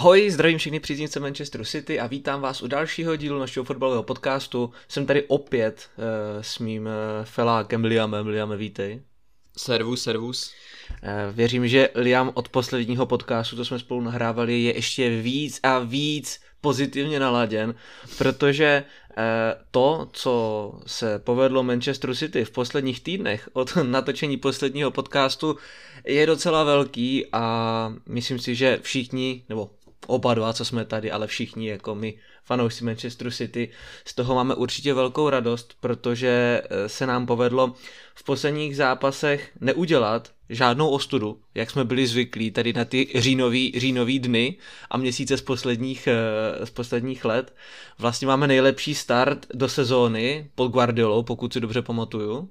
Ahoj, zdravím všechny příznivce Manchesteru City a vítám vás u dalšího dílu našeho fotbalového podcastu. Jsem tady opět uh, s mým uh, felákem Liamem. Liame, vítej. Servus, servus. Uh, věřím, že Liam od posledního podcastu, co jsme spolu nahrávali, je ještě víc a víc pozitivně naladěn, protože to, co se povedlo Manchesteru City v posledních týdnech od natočení posledního podcastu, je docela velký a myslím si, že všichni, nebo oba dva, co jsme tady, ale všichni jako my fanoušci Manchester City, z toho máme určitě velkou radost, protože eh, se nám povedlo v posledních zápasech neudělat žádnou ostudu, jak jsme byli zvyklí tady na ty říjnový, říjnový dny a měsíce z posledních, eh, z posledních let. Vlastně máme nejlepší start do sezóny pod Guardiolou, pokud si dobře pamatuju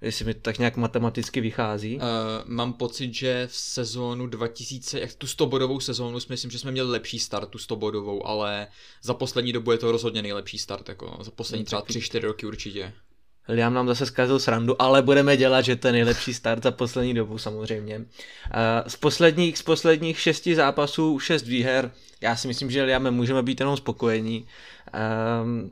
jestli mi to tak nějak matematicky vychází. Uh, mám pocit, že v sezónu 2000, jak tu 100 bodovou sezónu, si myslím, že jsme měli lepší start, tu 100 bodovou, ale za poslední dobu je to rozhodně nejlepší start, jako za poslední třeba 3-4 roky určitě. Liam nám zase zkazil srandu, ale budeme dělat, že to je nejlepší start za poslední dobu samozřejmě. Uh, z, posledních, z posledních šesti zápasů šest výher, já si myslím, že Liam můžeme být jenom spokojení. Um,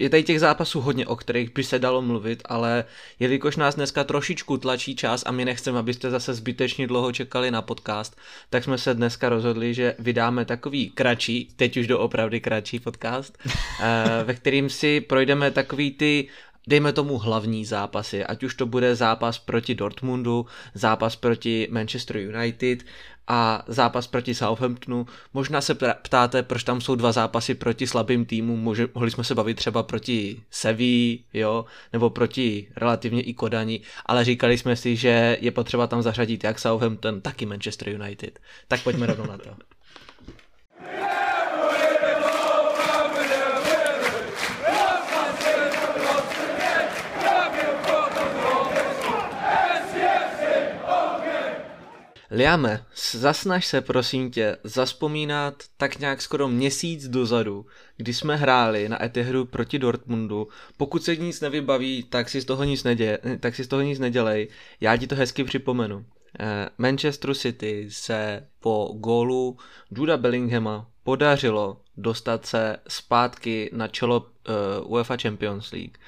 je tady těch zápasů hodně, o kterých by se dalo mluvit, ale jelikož nás dneska trošičku tlačí čas a my nechceme, abyste zase zbytečně dlouho čekali na podcast, tak jsme se dneska rozhodli, že vydáme takový kratší, teď už doopravdy kratší podcast, eh, ve kterým si projdeme takový ty dejme tomu hlavní zápasy, ať už to bude zápas proti Dortmundu, zápas proti Manchester United a zápas proti Southamptonu. Možná se ptáte, proč tam jsou dva zápasy proti slabým týmům, mohli jsme se bavit třeba proti Seví, jo, nebo proti relativně i Kodani, ale říkali jsme si, že je potřeba tam zařadit jak Southampton, tak i Manchester United. Tak pojďme rovnou na to. Liame, zasnaž se prosím tě zaspomínat tak nějak skoro měsíc dozadu, kdy jsme hráli na Etihru proti Dortmundu. Pokud se nic nevybaví, tak si z toho nic, neděje, tak si z toho nic nedělej. Já ti to hezky připomenu. Eh, Manchester City se po gólu Juda Bellinghama podařilo dostat se zpátky na čelo uh, UEFA Champions League.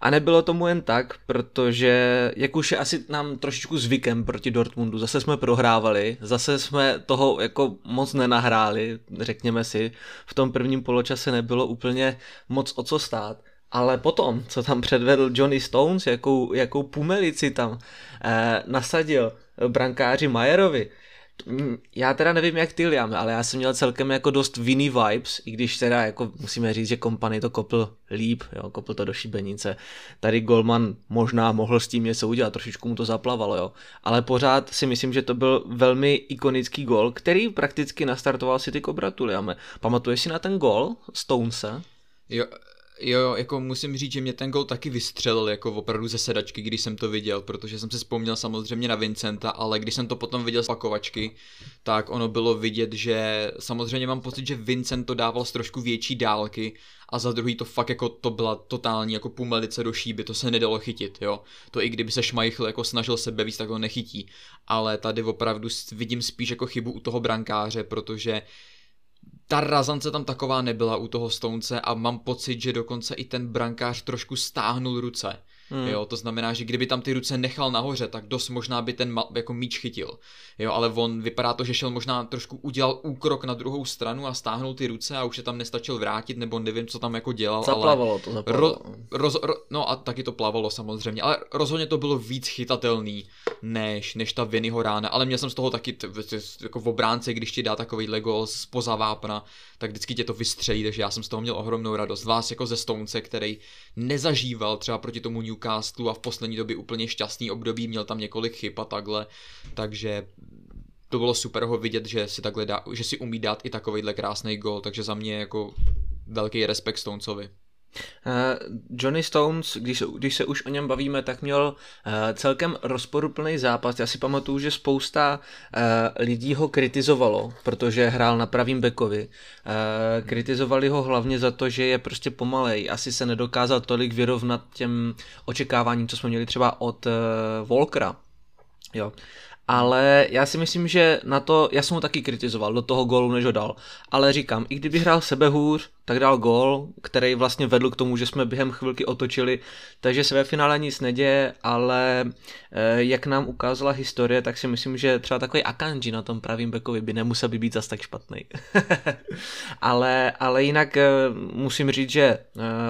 A nebylo tomu jen tak, protože jak už je asi nám trošičku zvykem proti Dortmundu, zase jsme prohrávali, zase jsme toho jako moc nenahráli, řekněme si, v tom prvním poločase nebylo úplně moc o co stát. Ale potom, co tam předvedl Johnny Stones, jakou, jakou pumelici tam eh, nasadil brankáři Majerovi, já teda nevím jak ty Liam, ale já jsem měl celkem jako dost vinný vibes, i když teda jako musíme říct, že kompany to kopl líp, jo, kopl to do šibenice. Tady Golman možná mohl s tím něco udělat, trošičku mu to zaplavalo, jo. Ale pořád si myslím, že to byl velmi ikonický gol, který prakticky nastartoval si ty kobratu, Liame. Pamatuješ si na ten gol Stonese? Jo, Jo, jako musím říct, že mě ten gol taky vystřelil jako opravdu ze sedačky, když jsem to viděl, protože jsem si vzpomněl samozřejmě na Vincenta, ale když jsem to potom viděl z pakovačky, tak ono bylo vidět, že samozřejmě mám pocit, že Vincent to dával z trošku větší dálky a za druhý to fakt jako to byla totální jako pumelice do šíby, to se nedalo chytit, jo. To i kdyby se Schmeichel jako snažil sebe víc, tak ho nechytí. Ale tady opravdu vidím spíš jako chybu u toho brankáře, protože ta razance tam taková nebyla u toho Stonce a mám pocit, že dokonce i ten brankář trošku stáhnul ruce. Hmm. Jo, to znamená, že kdyby tam ty ruce nechal nahoře, tak dost možná by ten jako míč chytil. Jo, ale on vypadá to, že šel možná trošku udělal úkrok na druhou stranu a stáhnul ty ruce a už se tam nestačil vrátit, nebo nevím, co tam jako dělal. Zaplavalo ale to, zaplavalo. Ro, roz, ro, no a taky to plavalo samozřejmě, ale rozhodně to bylo víc chytatelný, než, než ta Vinnyho rána, ale měl jsem z toho taky t, t, jako v obránce, když ti dá takový gol spoza vápna, tak vždycky tě to vystřelí, takže já jsem z toho měl ohromnou radost. Vás jako ze Stonce, který nezažíval třeba proti tomu Newcastle a v poslední době úplně šťastný období, měl tam několik chyb a takhle, takže to bylo super ho vidět, že si takhle dá, že si umí dát i takovýhle krásný gol, takže za mě jako velký respekt Stonesovi. Uh, Johnny Stones, když, když se už o něm bavíme, tak měl uh, celkem rozporuplný zápas. Já si pamatuju, že spousta uh, lidí ho kritizovalo, protože hrál na pravým bekovi. Kritizovali ho hlavně za to, že je prostě pomalej. Asi se nedokázal tolik vyrovnat těm očekáváním, co jsme měli třeba od Volkera. Jo. ale já si myslím, že na to, já jsem ho taky kritizoval do toho gólu, než ho dal, ale říkám, i kdyby hrál sebehůř, tak dal gól, který vlastně vedl k tomu, že jsme během chvilky otočili, takže se ve finále nic neděje, ale eh, jak nám ukázala historie, tak si myslím, že třeba takový Akanji na tom pravým bekovi by nemusel být zas tak špatný. ale, ale jinak eh, musím říct, že eh,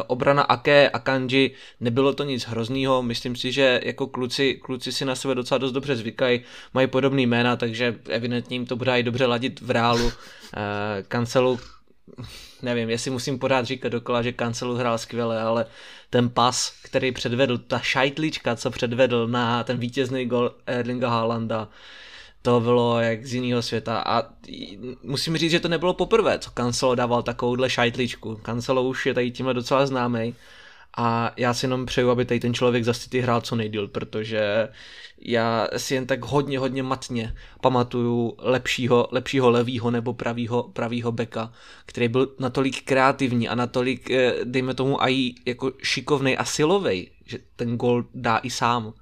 obrana Ake Akanji nebylo to nic hroznýho, myslím si, že jako kluci, kluci si na sebe docela dost dobře zvykají, mají podobný jména, takže evidentně jim to bude i dobře ladit v reálu. Kancelu nevím, jestli musím pořád říkat dokola, že Cancelu hrál skvěle, ale ten pas, který předvedl, ta šajtlička, co předvedl na ten vítězný gol Erlinga Haalanda, to bylo jak z jiného světa a musím říct, že to nebylo poprvé, co Cancelo dával takovouhle šajtličku. Cancelo už je tady tímhle docela známý a já si jenom přeju, aby tady ten člověk za City hrál co nejdíl, protože já si jen tak hodně, hodně matně pamatuju lepšího, lepšího levýho nebo pravýho, pravýho beka, který byl natolik kreativní a natolik, eh, dejme tomu, i jako šikovnej a silovej, že ten gol dá i sám.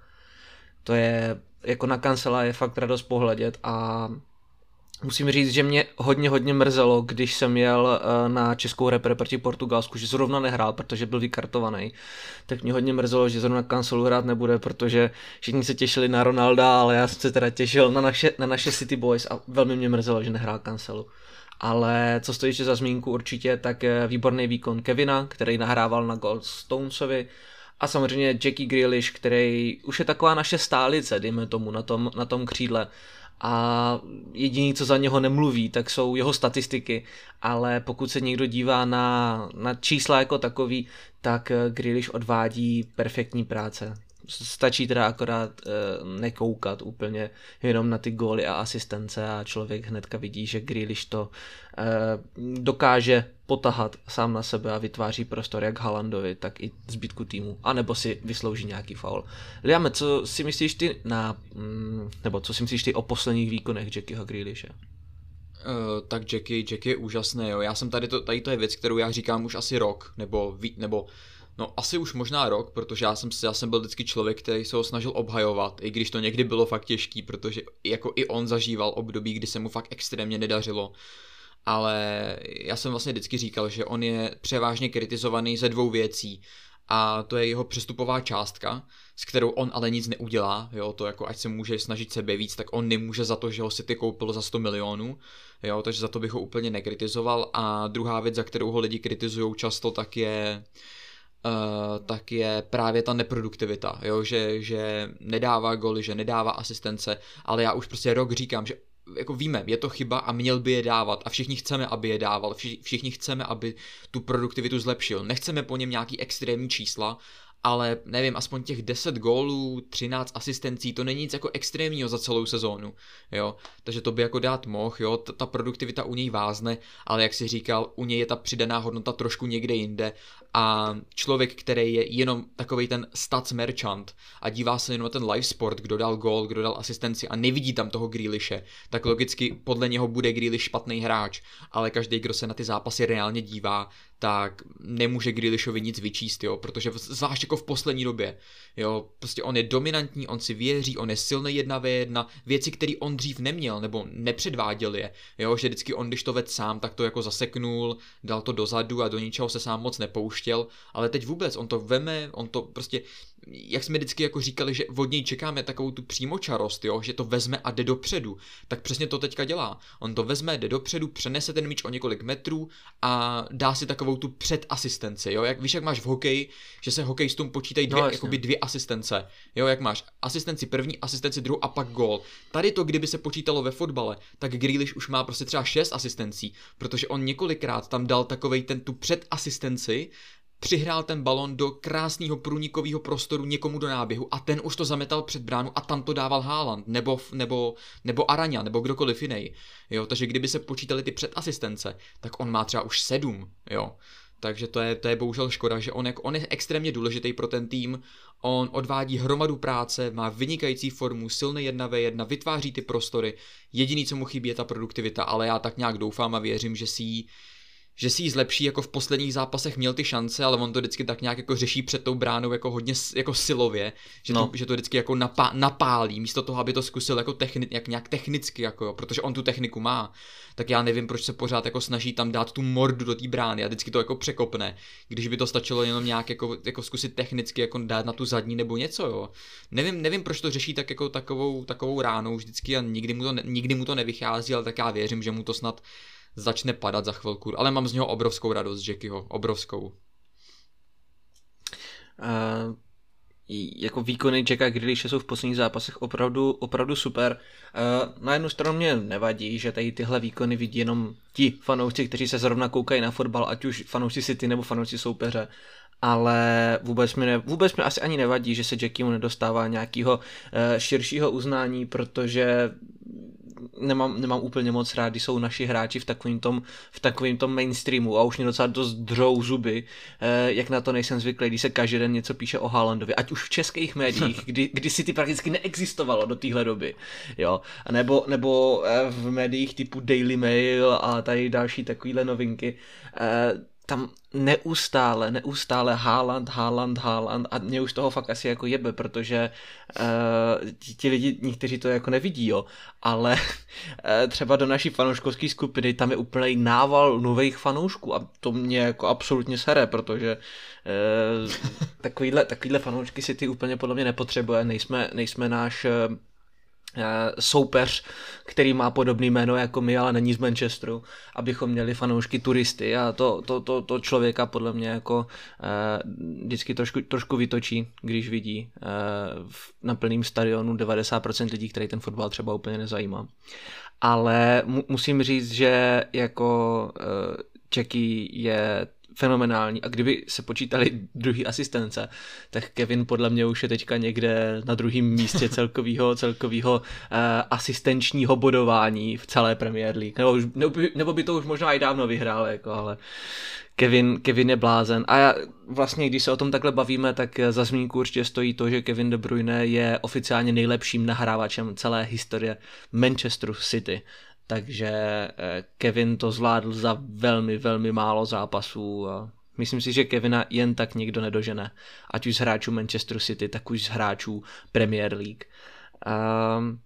To je, jako na kancela je fakt radost pohledět a Musím říct, že mě hodně, hodně mrzelo, když jsem jel eh, na českou repre proti Portugalsku, že zrovna nehrál, protože byl vykartovaný. Tak mě hodně mrzelo, že zrovna kancelu hrát nebude, protože všichni se těšili na Ronalda, ale já jsem se teda těšil na naše, na naše City Boys a velmi mě mrzelo, že nehrál kancelu. Ale co stojí ještě za zmínku určitě, tak výborný výkon Kevina, který nahrával na gol Stonesovi, a samozřejmě Jackie Grealish, který už je taková naše stálice, dejme tomu, na tom, na tom křídle a jediný, co za něho nemluví, tak jsou jeho statistiky, ale pokud se někdo dívá na, na čísla jako takový, tak eh, Grealish odvádí perfektní práce. Stačí teda akorát e, nekoukat úplně jenom na ty góly a asistence a člověk hnedka vidí, že Grealish to e, dokáže potahat sám na sebe a vytváří prostor jak Halandovi, tak i zbytku týmu, anebo si vyslouží nějaký faul. Liame, co si myslíš ty na, mm, nebo co si myslíš ty o posledních výkonech Jackieho Grealishe? Uh, tak Jackie, Jackie je úžasný, jo. Já jsem tady to, tady to je věc, kterou já říkám už asi rok, nebo, ví, nebo No asi už možná rok, protože já jsem, já jsem byl vždycky člověk, který se ho snažil obhajovat, i když to někdy bylo fakt těžký, protože jako i on zažíval období, kdy se mu fakt extrémně nedařilo. Ale já jsem vlastně vždycky říkal, že on je převážně kritizovaný ze dvou věcí. A to je jeho přestupová částka, s kterou on ale nic neudělá, jo, to jako ať se může snažit sebe víc, tak on nemůže za to, že ho City koupilo za 100 milionů, jo, takže za to bych ho úplně nekritizoval. A druhá věc, za kterou ho lidi kritizují často, tak je Uh, tak je právě ta neproduktivita, jo? Že, že nedává goly, že nedává asistence, ale já už prostě rok říkám, že jako víme, je to chyba a měl by je dávat a všichni chceme, aby je dával, všichni chceme, aby tu produktivitu zlepšil. Nechceme po něm nějaký extrémní čísla, ale nevím, aspoň těch 10 gólů, 13 asistencí, to není nic jako extrémního za celou sezónu, jo, takže to by jako dát mohl, jo, ta, ta produktivita u něj vázne, ale jak si říkal, u něj je ta přidaná hodnota trošku někde jinde a člověk, který je jenom takový ten stats merchant a dívá se jenom na ten live sport, kdo dal gól, kdo dal asistenci a nevidí tam toho Grealishe, tak logicky podle něho bude Grealish špatný hráč, ale každý, kdo se na ty zápasy reálně dívá, tak nemůže Grealishovi nic vyčíst, jo, protože zvlášť jako v poslední době, jo, prostě on je dominantní, on si věří, on je silný jedna ve jedna, věci, které on dřív neměl, nebo nepředváděl je, jo, že vždycky on, když to ved sám, tak to jako zaseknul, dal to dozadu a do ničeho se sám moc nepouštěl, ale teď vůbec, on to veme, on to prostě jak jsme vždycky jako říkali, že od něj čekáme takovou tu přímočarost, jo, že to vezme a jde dopředu, tak přesně to teďka dělá. On to vezme, jde dopředu, přenese ten míč o několik metrů a dá si takovou tu předasistenci, jo, jak víš, jak máš v hokeji, že se hokejistům počítají dvě, no, jakoby dvě asistence, jo, jak máš asistenci první, asistenci druhou a pak gol. Tady to, kdyby se počítalo ve fotbale, tak Grealish už má prostě třeba šest asistencí, protože on několikrát tam dal takovej ten tu předasistenci, přihrál ten balon do krásného průnikového prostoru někomu do náběhu a ten už to zametal před bránu a tam to dával Haaland, nebo, nebo, nebo Araňa, nebo kdokoliv jiný. Jo, takže kdyby se počítali ty předasistence, tak on má třeba už sedm, jo. Takže to je, to je bohužel škoda, že on, jak, on je extrémně důležitý pro ten tým, on odvádí hromadu práce, má vynikající formu, silný jedna ve jedna, vytváří ty prostory, jediný, co mu chybí, je ta produktivita, ale já tak nějak doufám a věřím, že si ji že si ji zlepší, jako v posledních zápasech měl ty šance, ale on to vždycky tak nějak jako řeší před tou bránou jako hodně jako silově, že, no. to, že to vždycky jako napá, napálí, místo toho, aby to zkusil jako techni, jak nějak technicky, jako, protože on tu techniku má, tak já nevím, proč se pořád jako snaží tam dát tu mordu do té brány a vždycky to jako překopne, když by to stačilo jenom nějak jako, jako zkusit technicky jako dát na tu zadní nebo něco, jo. Nevím, nevím, proč to řeší tak jako takovou, takovou ránou vždycky a nikdy mu to, nikdy mu to nevychází, ale tak já věřím, že mu to snad začne padat za chvilku, ale mám z něho obrovskou radost, Jackyho, obrovskou. Uh, jako výkony Jacka Grealishe jsou v posledních zápasech opravdu, opravdu super. Na jednu stranu mě nevadí, že tady tyhle výkony vidí jenom ti fanoušci, kteří se zrovna koukají na fotbal, ať už fanoušci City nebo fanoušci soupeře, ale vůbec mi, ne, vůbec mi asi ani nevadí, že se Jackiemu nedostává nějakého uh, širšího uznání, protože nemám, nemám úplně moc rád, když jsou naši hráči v takovým tom, v takovým tom mainstreamu a už mě docela dost dřou zuby, eh, jak na to nejsem zvyklý, když se každý den něco píše o Haalandovi, ať už v českých médiích, kdy, kdy si ty prakticky neexistovalo do téhle doby, jo, a nebo, nebo eh, v médiích typu Daily Mail a tady další takovýhle novinky, eh, tam neustále, neustále Haaland, Haaland, Haaland a mě už toho fakt asi jako jebe, protože uh, ti, lidi, někteří to jako nevidí, jo, ale uh, třeba do naší fanouškovské skupiny tam je úplný nával nových fanoušků a to mě jako absolutně sere, protože uh, takovýhle, takovýhle fanoušky si ty úplně podle mě nepotřebuje, nejsme, nejsme náš uh, soupeř, který má podobný jméno jako my, ale není z Manchesteru, abychom měli fanoušky turisty a to, to, to, to člověka podle mě jako eh, vždycky trošku, trošku vytočí, když vidí eh, na plném stadionu 90% lidí, který ten fotbal třeba úplně nezajímá. Ale mu, musím říct, že jako Čeky je fenomenální a kdyby se počítali druhý asistence, tak Kevin podle mě už je teďka někde na druhém místě celkového celkovýho uh, asistenčního bodování v celé Premier League. Nebo, už, nebo, by, nebo by to už možná i dávno vyhrál, jako, ale Kevin, Kevin je blázen. A já, vlastně, když se o tom takhle bavíme, tak za zmínku určitě stojí to, že Kevin De Bruyne je oficiálně nejlepším nahrávačem celé historie Manchesteru City takže eh, Kevin to zvládl za velmi, velmi málo zápasů myslím si, že Kevina jen tak nikdo nedožene. Ať už z hráčů Manchester City, tak už z hráčů Premier League. Um,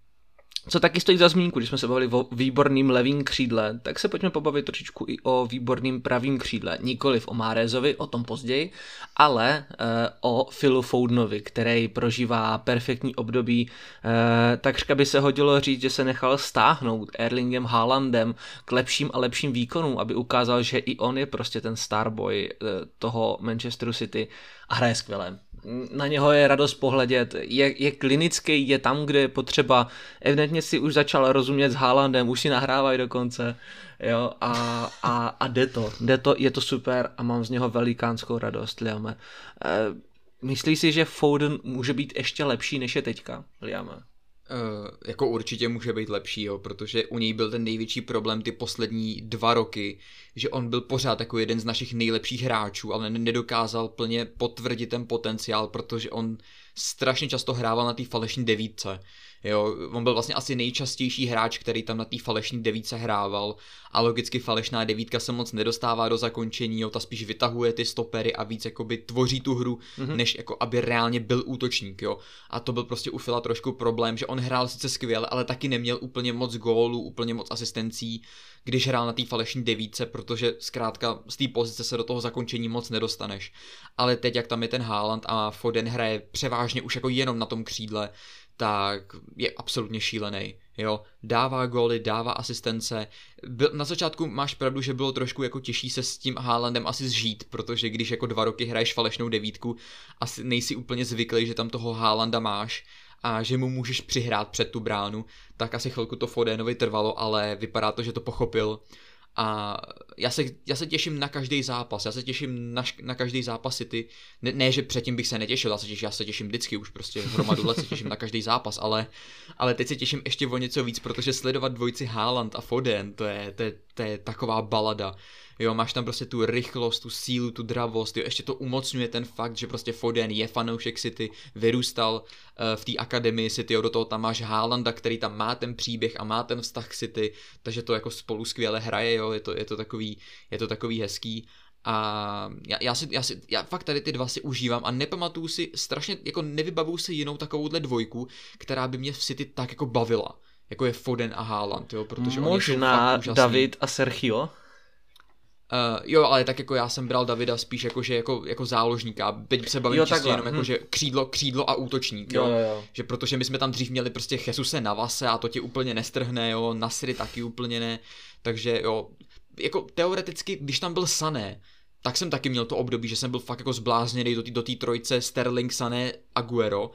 co taky stojí za zmínku, když jsme se bavili o výborným levým křídle, tak se pojďme pobavit trošičku i o výborným pravým křídle. Nikoliv o Márezovi, o tom později, ale e, o Philu Foudenovi, který prožívá perfektní období. E, takřka by se hodilo říct, že se nechal stáhnout Erlingem Haalandem k lepším a lepším výkonům, aby ukázal, že i on je prostě ten starboy e, toho Manchesteru City a hraje skvěle na něho je radost pohledět, je, je klinický, je tam, kde je potřeba, evidentně si už začal rozumět s Haalandem, už si nahrávají dokonce, jo, a, a, a jde to, jde to, je to super a mám z něho velikánskou radost, Liame. E, myslíš si, že Foden může být ještě lepší, než je teďka, Liame? Uh, jako určitě může být lepší, jo, protože u něj byl ten největší problém ty poslední dva roky, že on byl pořád jako jeden z našich nejlepších hráčů, ale nedokázal plně potvrdit ten potenciál, protože on strašně často hrával na té falešní devítce. Jo, on byl vlastně asi nejčastější hráč, který tam na té falešné devíce hrával a logicky falešná devítka se moc nedostává do zakončení, jo, ta spíš vytahuje ty stopery a víc jakoby tvoří tu hru, mm-hmm. než jako aby reálně byl útočník, jo. A to byl prostě u Fila trošku problém, že on hrál sice skvěle, ale taky neměl úplně moc gólů, úplně moc asistencí, když hrál na té falešní devíce, protože zkrátka z té pozice se do toho zakončení moc nedostaneš. Ale teď, jak tam je ten Haaland a Foden hraje převážně už jako jenom na tom křídle, tak je absolutně šílený. Jo, dává góly, dává asistence. Byl, na začátku máš pravdu, že bylo trošku jako těžší se s tím Haalandem asi zžít, protože když jako dva roky hraješ falešnou devítku, asi nejsi úplně zvyklý, že tam toho Haalanda máš a že mu můžeš přihrát před tu bránu, tak asi chvilku to Fodenovi trvalo, ale vypadá to, že to pochopil a já se, já se těším na každý zápas, já se těším na, na každý zápas City. Ne, ne, že předtím bych se netěšil, já se těším, já se těším vždycky, už prostě hromadu let se těším na každý zápas, ale, ale teď se těším ještě o něco víc, protože sledovat dvojici Haaland a Foden, to je, to je, to to je taková balada. Jo, máš tam prostě tu rychlost, tu sílu, tu dravost, jo, ještě to umocňuje ten fakt, že prostě Foden je fanoušek City, vyrůstal uh, v té akademii City, jo, do toho tam máš Haalanda, který tam má ten příběh a má ten vztah k City, takže to jako spolu skvěle hraje, jo, je to, je to takový, je to takový hezký. A já, já, si, já, si, já fakt tady ty dva si užívám a nepamatuju si strašně, jako nevybavuju si jinou takovouhle dvojku, která by mě v City tak jako bavila jako je Foden a Haaland, jo, protože Možná oni jsou David a Sergio? Uh, jo, ale tak jako já jsem bral Davida spíš jako, že jako, jako záložníka, byť se bavím jo, čistě jenom jako, hm. že křídlo, křídlo a útočník, jo? Jo, jo, jo. že protože my jsme tam dřív měli prostě Jesuse Navase a to ti úplně nestrhne, jo, Nasry taky úplně ne, takže jo, jako teoreticky, když tam byl Sané, tak jsem taky měl to období, že jsem byl fakt jako zblázněný do té do trojce Sterling, Sané, Aguero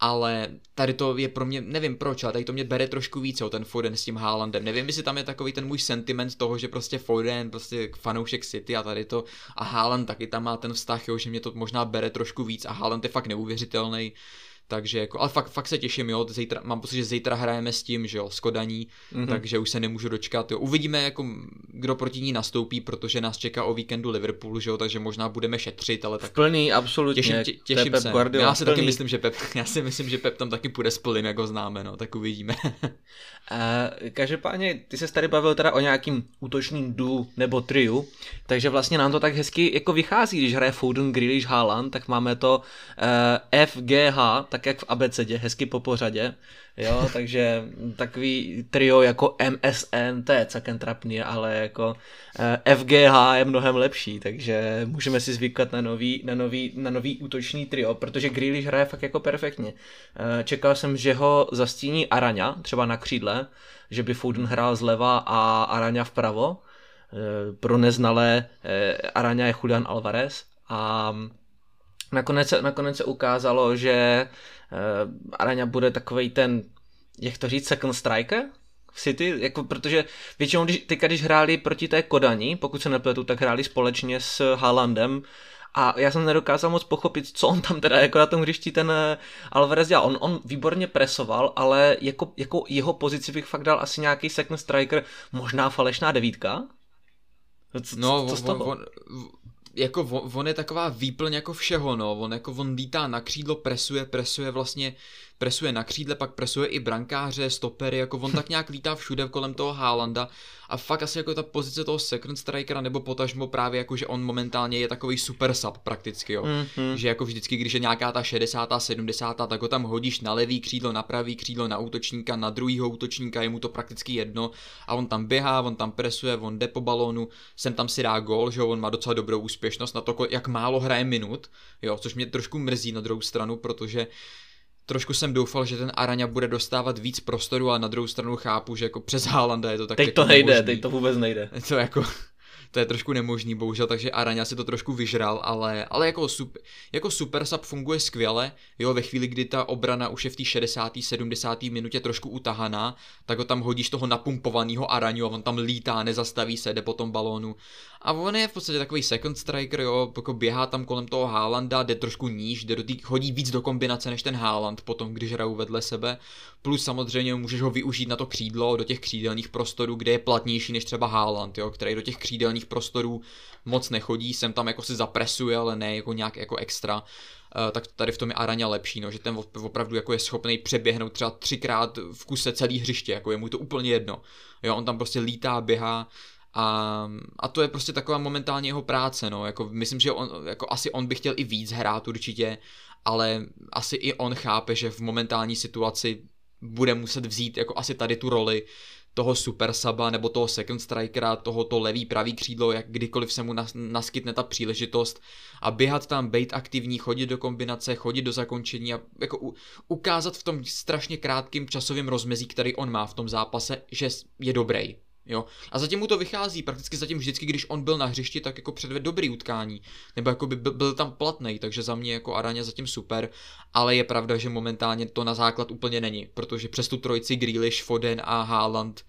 ale tady to je pro mě, nevím proč, ale tady to mě bere trošku více o ten Foden s tím Haalandem. Nevím, jestli tam je takový ten můj sentiment toho, že prostě Foden, prostě fanoušek City a tady to a Haaland taky tam má ten vztah, jo, že mě to možná bere trošku víc a Haaland je fakt neuvěřitelný takže jako, ale fakt, fakt se těším, jo, zítra, mám pocit, že zítra hrajeme s tím, že jo, s Kodaní, mm-hmm. takže už se nemůžu dočkat, jo. Uvidíme, jako, kdo proti ní nastoupí, protože nás čeká o víkendu Liverpool, že jo, takže možná budeme šetřit, ale tak... Plný, absolutně, těším, tě, těším se. Guardiola, já si plný. taky myslím, že Pep, já si myslím, že Pep tam taky půjde s plným, jako známe, no, tak uvidíme. A, každopádně, ty se tady bavil teda o nějakým útočným du nebo triu, takže vlastně nám to tak hezky jako vychází, když hraje Foden, Grealish, Haaland, tak máme to FGH, tak jak v abecedě, hezky po pořadě, jo, takže takový trio jako MSN, to je celkem trapný, ale jako FGH je mnohem lepší, takže můžeme si zvykat na nový, na nový, na nový útočný trio, protože Grealish hraje fakt jako perfektně. Uh, čekal jsem, že ho zastíní Araňa, třeba na křídle, že by Foden hrál zleva a Araňa vpravo, uh, pro neznalé Araňa je Julian Alvarez a Nakonec se, nakonec se ukázalo, že Araňa bude takový ten, jak to říct, second striker v City, jako, protože většinou, když, teďka, když hráli proti té Kodani, pokud se nepletu, tak hráli společně s Haalandem, a já jsem nedokázal moc pochopit, co on tam teda jako na tom hřišti ten eh, Alvarez dělal. On, on výborně presoval, ale jako, jako jeho pozici bych fakt dal asi nějaký second striker, možná falešná devítka. Co, no, co, co on, on, jako on, on je taková výplň jako všeho, no, on jako on lítá na křídlo, presuje, presuje vlastně presuje na křídle, pak presuje i brankáře, stopery, jako on tak nějak lítá všude kolem toho Haalanda a fakt asi jako ta pozice toho second strikera nebo potažmo právě jako, že on momentálně je takový super sub prakticky, jo. Mm-hmm. Že jako vždycky, když je nějaká ta 60. 70. tak ho tam hodíš na levý křídlo, na pravý křídlo, na útočníka, na druhýho útočníka, je mu to prakticky jedno a on tam běhá, on tam presuje, on jde po balónu, sem tam si dá gol, že jo, on má docela dobrou úspěšnost na to, jak málo hraje minut, jo, což mě trošku mrzí na druhou stranu, protože trošku jsem doufal, že ten Araňa bude dostávat víc prostoru, ale na druhou stranu chápu, že jako přes Haalanda je to tak Teď jako to nejde, nemožný. teď to vůbec nejde. To jako, to je trošku nemožný, bohužel, takže Araňa si to trošku vyžral, ale, ale jako, super, jako super sub funguje skvěle, jo, ve chvíli, kdy ta obrana už je v té 60. 70. minutě trošku utahaná, tak ho tam hodíš toho napumpovaného Araňu a on tam lítá, nezastaví se, jde po tom balónu. A on je v podstatě takový second striker, jo, jako běhá tam kolem toho Haalanda, jde trošku níž, jde do tý, hodí víc do kombinace než ten Haaland potom, když hrajou vedle sebe. Plus samozřejmě můžeš ho využít na to křídlo, do těch křídelných prostorů, kde je platnější než třeba Haaland, jo, který do těch křídelných prostorů moc nechodí, sem tam jako si zapresuje, ale ne jako nějak jako extra. Uh, tak tady v tom je Araňa lepší, no, že ten opravdu jako je schopný přeběhnout třeba třikrát v kuse celý hřiště, jako je mu to úplně jedno. Jo, on tam prostě lítá, běhá, a, a to je prostě taková momentálně jeho práce, no, jako myslím, že on, jako asi on by chtěl i víc hrát určitě, ale asi i on chápe, že v momentální situaci bude muset vzít jako asi tady tu roli toho super saba nebo toho second strikera, tohoto levý pravý křídlo, jak kdykoliv se mu nas, naskytne ta příležitost a běhat tam, být aktivní, chodit do kombinace, chodit do zakončení a jako u, ukázat v tom strašně krátkém časovém rozmezí, který on má v tom zápase, že je dobrý. Jo. A zatím mu to vychází, prakticky zatím vždycky, když on byl na hřišti, tak jako předved dobrý utkání. Nebo jako by byl, tam platný, takže za mě jako Araně zatím super, ale je pravda, že momentálně to na základ úplně není, protože přes tu trojici Grealish, Foden a Haaland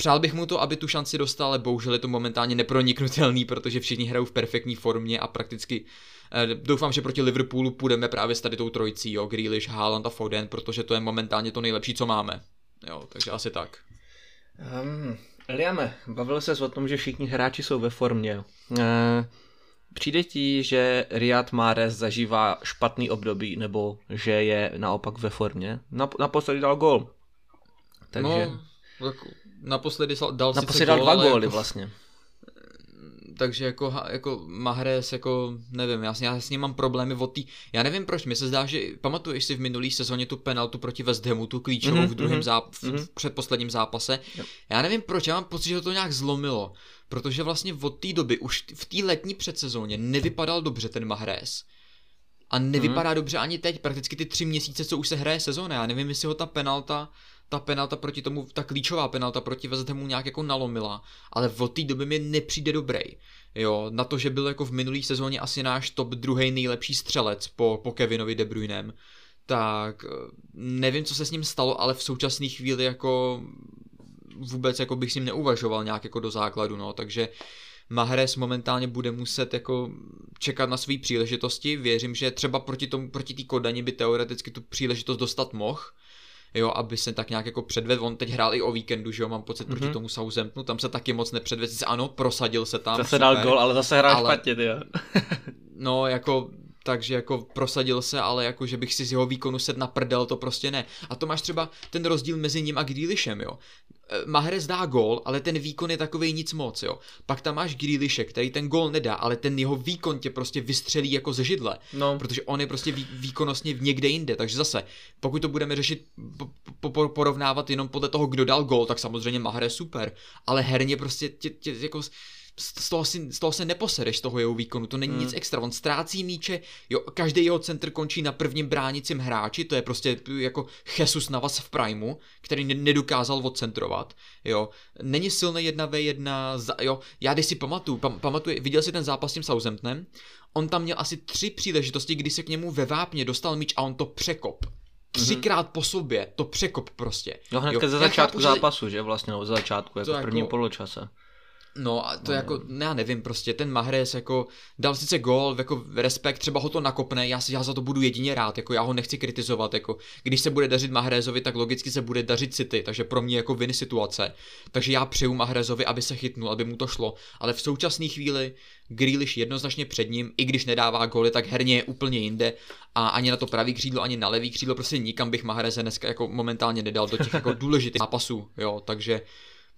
Přál bych mu to, aby tu šanci dostal, ale bohužel je to momentálně neproniknutelný, protože všichni hrajou v perfektní formě a prakticky eh, doufám, že proti Liverpoolu půjdeme právě s tady tou trojicí, jo, Grealish, Haaland a Foden, protože to je momentálně to nejlepší, co máme. Jo, takže asi tak. Um, Liame, bavil se o tom, že všichni hráči jsou ve formě. E, přijde ti, že Riyad Mahrez zažívá špatný období, nebo že je naopak ve formě? Nap- naposledy dal gol. Takže... No, tak naposledy dal naposledy dal dva góly jako... vlastně takže jako, jako Mahrez, jako nevím, já, já s ním mám problémy od tý, já nevím proč, mi se zdá, že pamatuješ si v minulý sezóně tu penaltu proti West Hamu, tu klíčovou mm-hmm, v druhém mm-hmm. záp- v, mm-hmm. v předposledním zápase, yep. já nevím proč, já mám pocit, že to nějak zlomilo, protože vlastně od té doby už v té letní předsezóně nevypadal dobře ten Mahrez. A nevypadá mm-hmm. dobře ani teď, prakticky ty tři měsíce, co už se hraje sezóna. Já nevím, jestli ho ta penalta ta penalta proti tomu, ta klíčová penalta proti West Hamu nějak jako nalomila, ale od té doby mi nepřijde dobrý. Jo, na to, že byl jako v minulý sezóně asi náš top druhý nejlepší střelec po, po Kevinovi De Bruynem, tak eh, nevím, co se s ním stalo, ale v současné chvíli jako vůbec jako bych s ním neuvažoval nějak jako do základu, no, takže Mahrez momentálně bude muset jako čekat na své příležitosti. Věřím, že třeba proti tomu, proti té Kodani by teoreticky tu příležitost dostat mohl, jo, aby se tak nějak jako předvedl. On teď hrál i o víkendu, že jo, mám pocit mm-hmm. proti mhm. tomu Southamptonu, tam se taky moc nepředvedl, ano, prosadil se tam. Zase super, dal gol, ale zase hrál ale... špatně, jo. no, jako takže jako prosadil se, ale jako, že bych si z jeho výkonu sedl na prdel, to prostě ne. A to máš třeba ten rozdíl mezi ním a Grealishem, jo. E, Mahrez dá gól, ale ten výkon je takový nic moc, jo. Pak tam máš Grealishe, který ten gól nedá, ale ten jeho výkon tě prostě vystřelí jako ze židle. No. Protože on je prostě vý, výkonnostně někde jinde. Takže zase, pokud to budeme řešit, po, po, porovnávat jenom podle toho, kdo dal gól, tak samozřejmě Mahrez super. Ale herně prostě tě, tě jako z toho, si, z toho se neposereš z toho jeho výkonu, to není hmm. nic extra, on ztrácí míče, jo, každý jeho centr končí na prvním bránicím hráči, to je prostě jako Jesus Navas v Primu, který nedokázal odcentrovat, jo, není silný jedna v jedna, jo, já když si pamatuju, pam, pamatuju, viděl jsi ten zápas s tím Southamptonem, on tam měl asi tři příležitosti, kdy se k němu ve vápně dostal míč a on to překop, třikrát mm-hmm. po sobě, to překop prostě. No hnedka ze začátku chápu, zápasu, že vlastně, no, ze začátku, jako v prvním jako, poločase. No a to no, jako, ne, já nevím, prostě ten Mahrez jako dal sice gol, jako respekt, třeba ho to nakopne, já, si, já za to budu jedině rád, jako já ho nechci kritizovat, jako když se bude dařit Mahrezovi, tak logicky se bude dařit City, takže pro mě jako viny situace, takže já přeju Mahrezovi, aby se chytnul, aby mu to šlo, ale v současné chvíli Grealish jednoznačně před ním, i když nedává goly, tak herně je úplně jinde a ani na to pravý křídlo, ani na levý křídlo, prostě nikam bych Mahreze dneska jako momentálně nedal do těch jako důležitých zápasů, jo, takže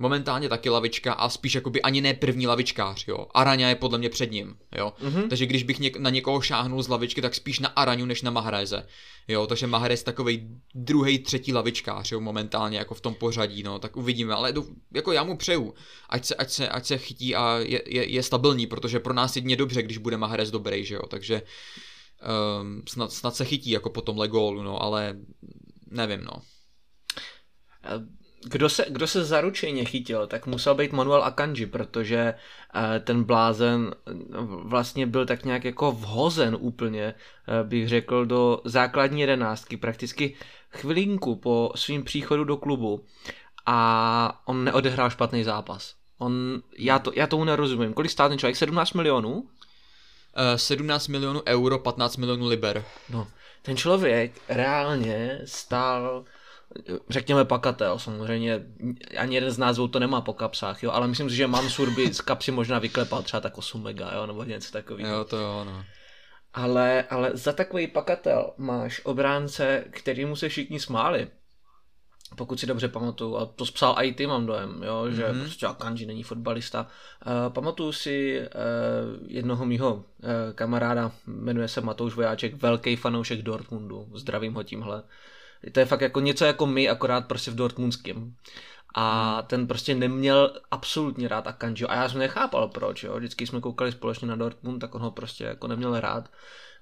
momentálně taky lavička a spíš jakoby ani ne první lavičkář, jo. Araňa je podle mě před ním, jo. Mm-hmm. Takže když bych něk- na někoho šáhnul z lavičky, tak spíš na Araňu než na Mahreze, jo. Takže Mahrez takový druhý, třetí lavičkář, jo, momentálně jako v tom pořadí, no. Tak uvidíme, ale jako já mu přeju, ať se, ať se, ať se chytí a je, je, je stabilní, protože pro nás jedině dobře, když bude Mahrez dobrý, že jo. Takže um, snad, snad se chytí jako po tomhle gólu, no, ale nevím, no kdo se, kdo se zaručeně chytil, tak musel být Manuel Akanji, protože uh, ten blázen vlastně byl tak nějak jako vhozen úplně, uh, bych řekl, do základní jedenáctky, prakticky chvilinku po svým příchodu do klubu a on neodehrál špatný zápas. On, já, to, já tomu nerozumím. Kolik stál ten člověk? 17 milionů? Uh, 17 milionů euro, 15 milionů liber. No, ten člověk reálně stál řekněme pakatel, samozřejmě ani jeden z nás to nemá po kapsách, jo, ale myslím si, že Mansur by z kapsy možná vyklepal třeba tak 8 mega, jo, nebo něco takového. Jo, to jo, no. Ale, ale za takový pakatel máš obránce, kterýmu se všichni smáli. Pokud si dobře pamatuju, a to spsal i ty, mám dojem, jo, že mm-hmm. prostě Akanji není fotbalista. Uh, pamatuju si uh, jednoho mýho uh, kamaráda, jmenuje se Matouš Vojáček, velký fanoušek Dortmundu, zdravím ho tímhle. To je fakt jako něco jako my, akorát prostě v Dortmundském. A hmm. ten prostě neměl absolutně rád Akanji. A já jsem nechápal proč, jo. Vždycky jsme koukali společně na Dortmund, tak on ho prostě jako neměl rád.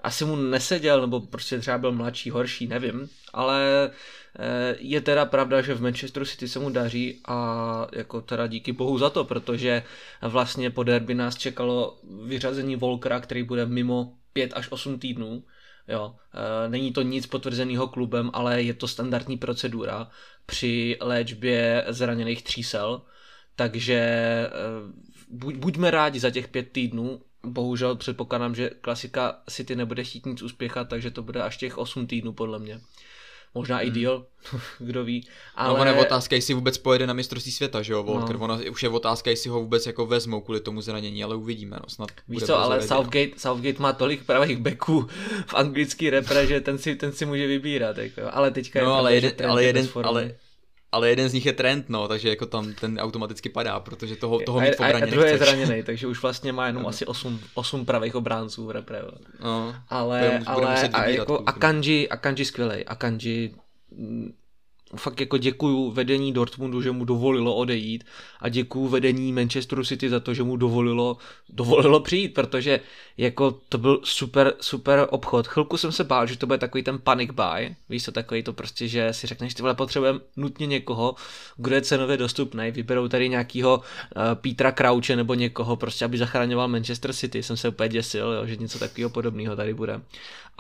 Asi mu neseděl, nebo prostě třeba byl mladší, horší, nevím. Ale eh, je teda pravda, že v Manchesteru City se mu daří a jako teda díky bohu za to, protože vlastně po derby nás čekalo vyřazení Volkera, který bude mimo 5 až 8 týdnů Jo, e, není to nic potvrzeného klubem, ale je to standardní procedura při léčbě zraněných třísel, takže e, buď, buďme rádi za těch pět týdnů, bohužel předpokládám, že klasika City nebude chtít nic uspěchat, takže to bude až těch 8 týdnů podle mě. Možná hmm. i díl, kdo ví. Ale... No, ono je otázka, jestli vůbec pojede na mistrovství světa, že jo, Volker. No. Ono už je otázka, jestli ho vůbec jako vezmou kvůli tomu zranění, ale uvidíme, no, snad Víš co, ale Southgate, Southgate má tolik pravých beků v anglický repre, že ten si, ten si může vybírat, jako. ale teďka no, je ale, jeden, ale, jeden, ale, ale jeden z nich je trend, no, takže jako tam ten automaticky padá, protože toho, toho mít v obraně A, a druhý je zraněný, takže už vlastně má jenom asi 8, 8 pravých obránců v repre. No, ale, ale a jako Akanji, Akanji skvělej, Akanji fakt jako děkuju vedení Dortmundu, že mu dovolilo odejít a děkuju vedení Manchesteru City za to, že mu dovolilo, dovolilo přijít, protože jako to byl super, super obchod. Chvilku jsem se bál, že to bude takový ten panic buy, víš co, takový to prostě, že si řekneš, ty vole, potřebujeme nutně někoho, kdo je cenově dostupný, vyberou tady nějakýho uh, Petra Krauče nebo někoho, prostě, aby zachraňoval Manchester City, jsem se úplně děsil, jo, že něco takového podobného tady bude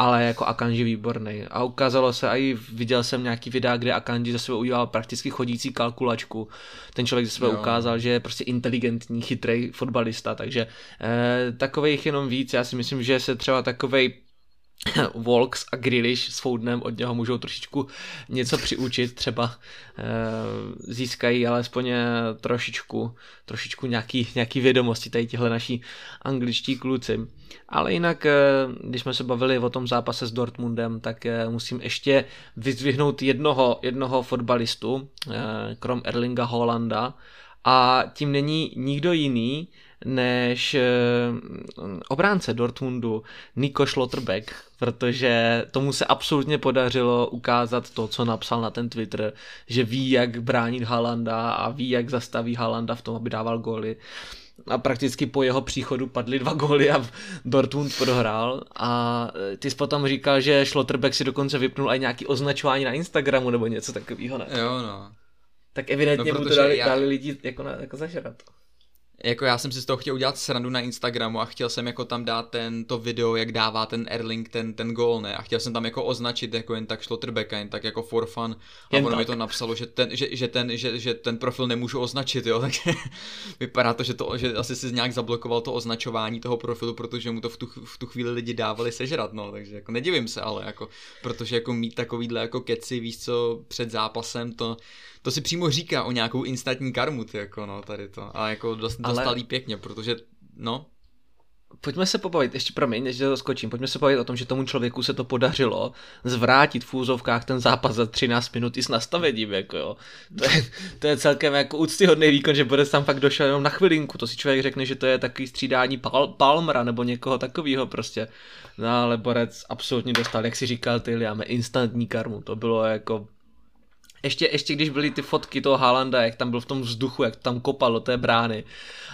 ale jako Akanji výborný. A ukázalo se, a i viděl jsem nějaký videa, kde Akanji za sebe udělal prakticky chodící kalkulačku. Ten člověk za sebe jo. ukázal, že je prostě inteligentní, chytrý fotbalista, takže eh, takových jenom víc. Já si myslím, že se třeba takovej Volks a Grealish s Foudnem od něho můžou trošičku něco přiučit, třeba e, získají alespoň eh, trošičku, trošičku nějaký, nějaký vědomosti tady těhle naší angličtí kluci. Ale jinak, e, když jsme se bavili o tom zápase s Dortmundem, tak e, musím ještě vyzvihnout jednoho, jednoho fotbalistu, e, krom Erlinga Holanda, a tím není nikdo jiný, než eh, obránce Dortmundu Nico Schlotterbeck, protože tomu se absolutně podařilo ukázat to, co napsal na ten Twitter, že ví, jak bránit Halanda a ví, jak zastaví Halanda v tom, aby dával góly a prakticky po jeho příchodu padly dva góly a Dortmund prohrál a eh, ty jsi potom říkal, že Schlotterbeck si dokonce vypnul i nějaký označování na Instagramu nebo něco takového, ne? Jo, no. Tak evidentně no, mu to dali, já... dali lidi jako, na, jako zažrat jako já jsem si z toho chtěl udělat srandu na Instagramu a chtěl jsem jako tam dát ten, to video, jak dává ten Erling ten, ten gól, ne? A chtěl jsem tam jako označit jako jen tak Schlotterbecka, jen tak jako for fun. A jen ono tak. mi to napsalo, že ten, že, že, ten, že, že ten profil nemůžu označit, jo, takže vypadá to, že, to, že asi si nějak zablokoval to označování toho profilu, protože mu to v tu, v tu chvíli lidi dávali sežrat, no, takže jako nedivím se, ale jako, protože jako mít takovýhle jako keci, víš co, před zápasem, to to si přímo říká o nějakou instantní karmu, ty, jako no, tady to. A jako dost, Ale... dostalý pěkně, protože, no, Pojďme se pobavit, ještě promiň, než to skočím, pojďme se pobavit o tom, že tomu člověku se to podařilo zvrátit v úzovkách ten zápas za 13 minut i s nastavením, jako jo. To je, to je celkem jako úctyhodný výkon, že bude tam fakt došel jenom na chvilinku, to si člověk řekne, že to je takový střídání Pal- Palmera nebo někoho takového prostě. No ale Borec absolutně dostal, jak si říkal ty, máme instantní karmu, to bylo jako ještě, ještě když byly ty fotky toho Haalanda, jak tam byl v tom vzduchu, jak tam kopal do té brány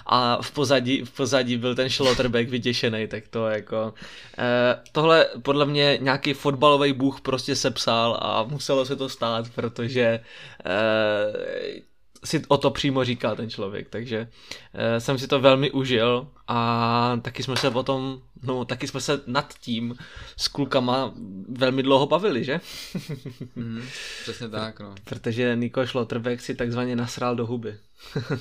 a v pozadí, v pozadí byl ten Schlotterbeck vytěšený, tak to jako... Eh, tohle podle mě nějaký fotbalový bůh prostě sepsal a muselo se to stát, protože eh, si o to přímo říkal ten člověk, takže uh, jsem si to velmi užil a taky jsme se o tom, no taky jsme se nad tím s klukama velmi dlouho bavili, že? mm, přesně tak, no. Protože Niko Schlotterbeck si takzvaně nasral do huby.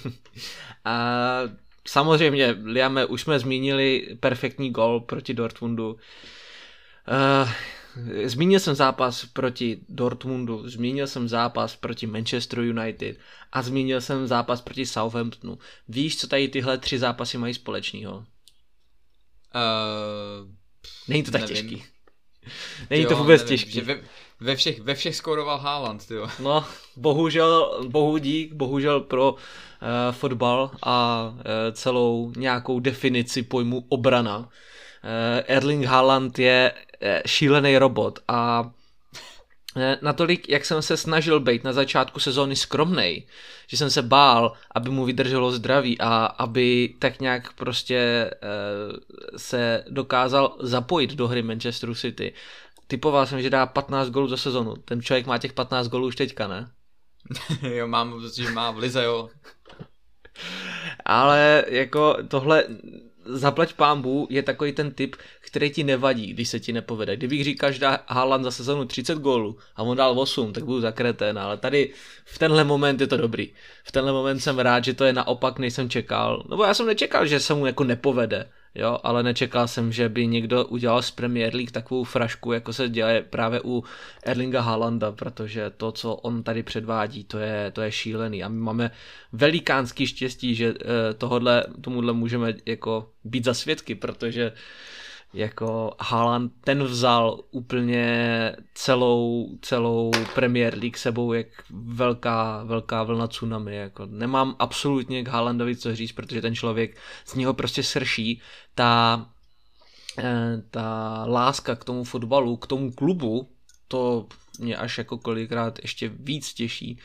a samozřejmě, Liame, už jsme zmínili perfektní gol proti Dortmundu. Uh, Zmínil jsem zápas proti Dortmundu, zmínil jsem zápas proti Manchester United a zmínil jsem zápas proti Southamptonu. Víš, co tady tyhle tři zápasy mají společného? Uh, Není to tak nevím. těžký. Není jo, to vůbec nevím, těžký. ve, ve, všech, ve všech skoroval Haaland, jo. No, bohužel, bohu dík, bohužel pro uh, fotbal a uh, celou nějakou definici pojmu obrana Erling Haaland je eh, šílený robot a eh, natolik, jak jsem se snažil být na začátku sezóny skromnej, že jsem se bál, aby mu vydrželo zdraví a aby tak nějak prostě se dokázal zapojit do hry Manchesteru City. Typoval jsem, že dá 15 gólů za sezonu. Ten člověk má těch 15 gólů už teďka, ne? jo, mám, že má v lize, jo. Ale jako tohle zaplať pámbu je takový ten typ, který ti nevadí, když se ti nepovede. Kdybych říkal, že dá Haaland za sezonu 30 gólů a on dal 8, tak budu zakretén, ale tady v tenhle moment je to dobrý. V tenhle moment jsem rád, že to je naopak, než jsem čekal. Nebo já jsem nečekal, že se mu jako nepovede. Jo, ale nečekal jsem, že by někdo udělal z Premier League takovou frašku, jako se děje právě u Erlinga Haalanda, protože to, co on tady předvádí, to je, to je šílený. A my máme velikánský štěstí, že eh, tohodle, tomuhle můžeme jako být za svědky, protože jako Haaland, ten vzal úplně celou, celou Premier League sebou jak velká, velká vlna tsunami. Jako nemám absolutně k Haalandovi co říct, protože ten člověk z něho prostě srší. Ta, eh, ta láska k tomu fotbalu, k tomu klubu, to mě až jako kolikrát ještě víc těší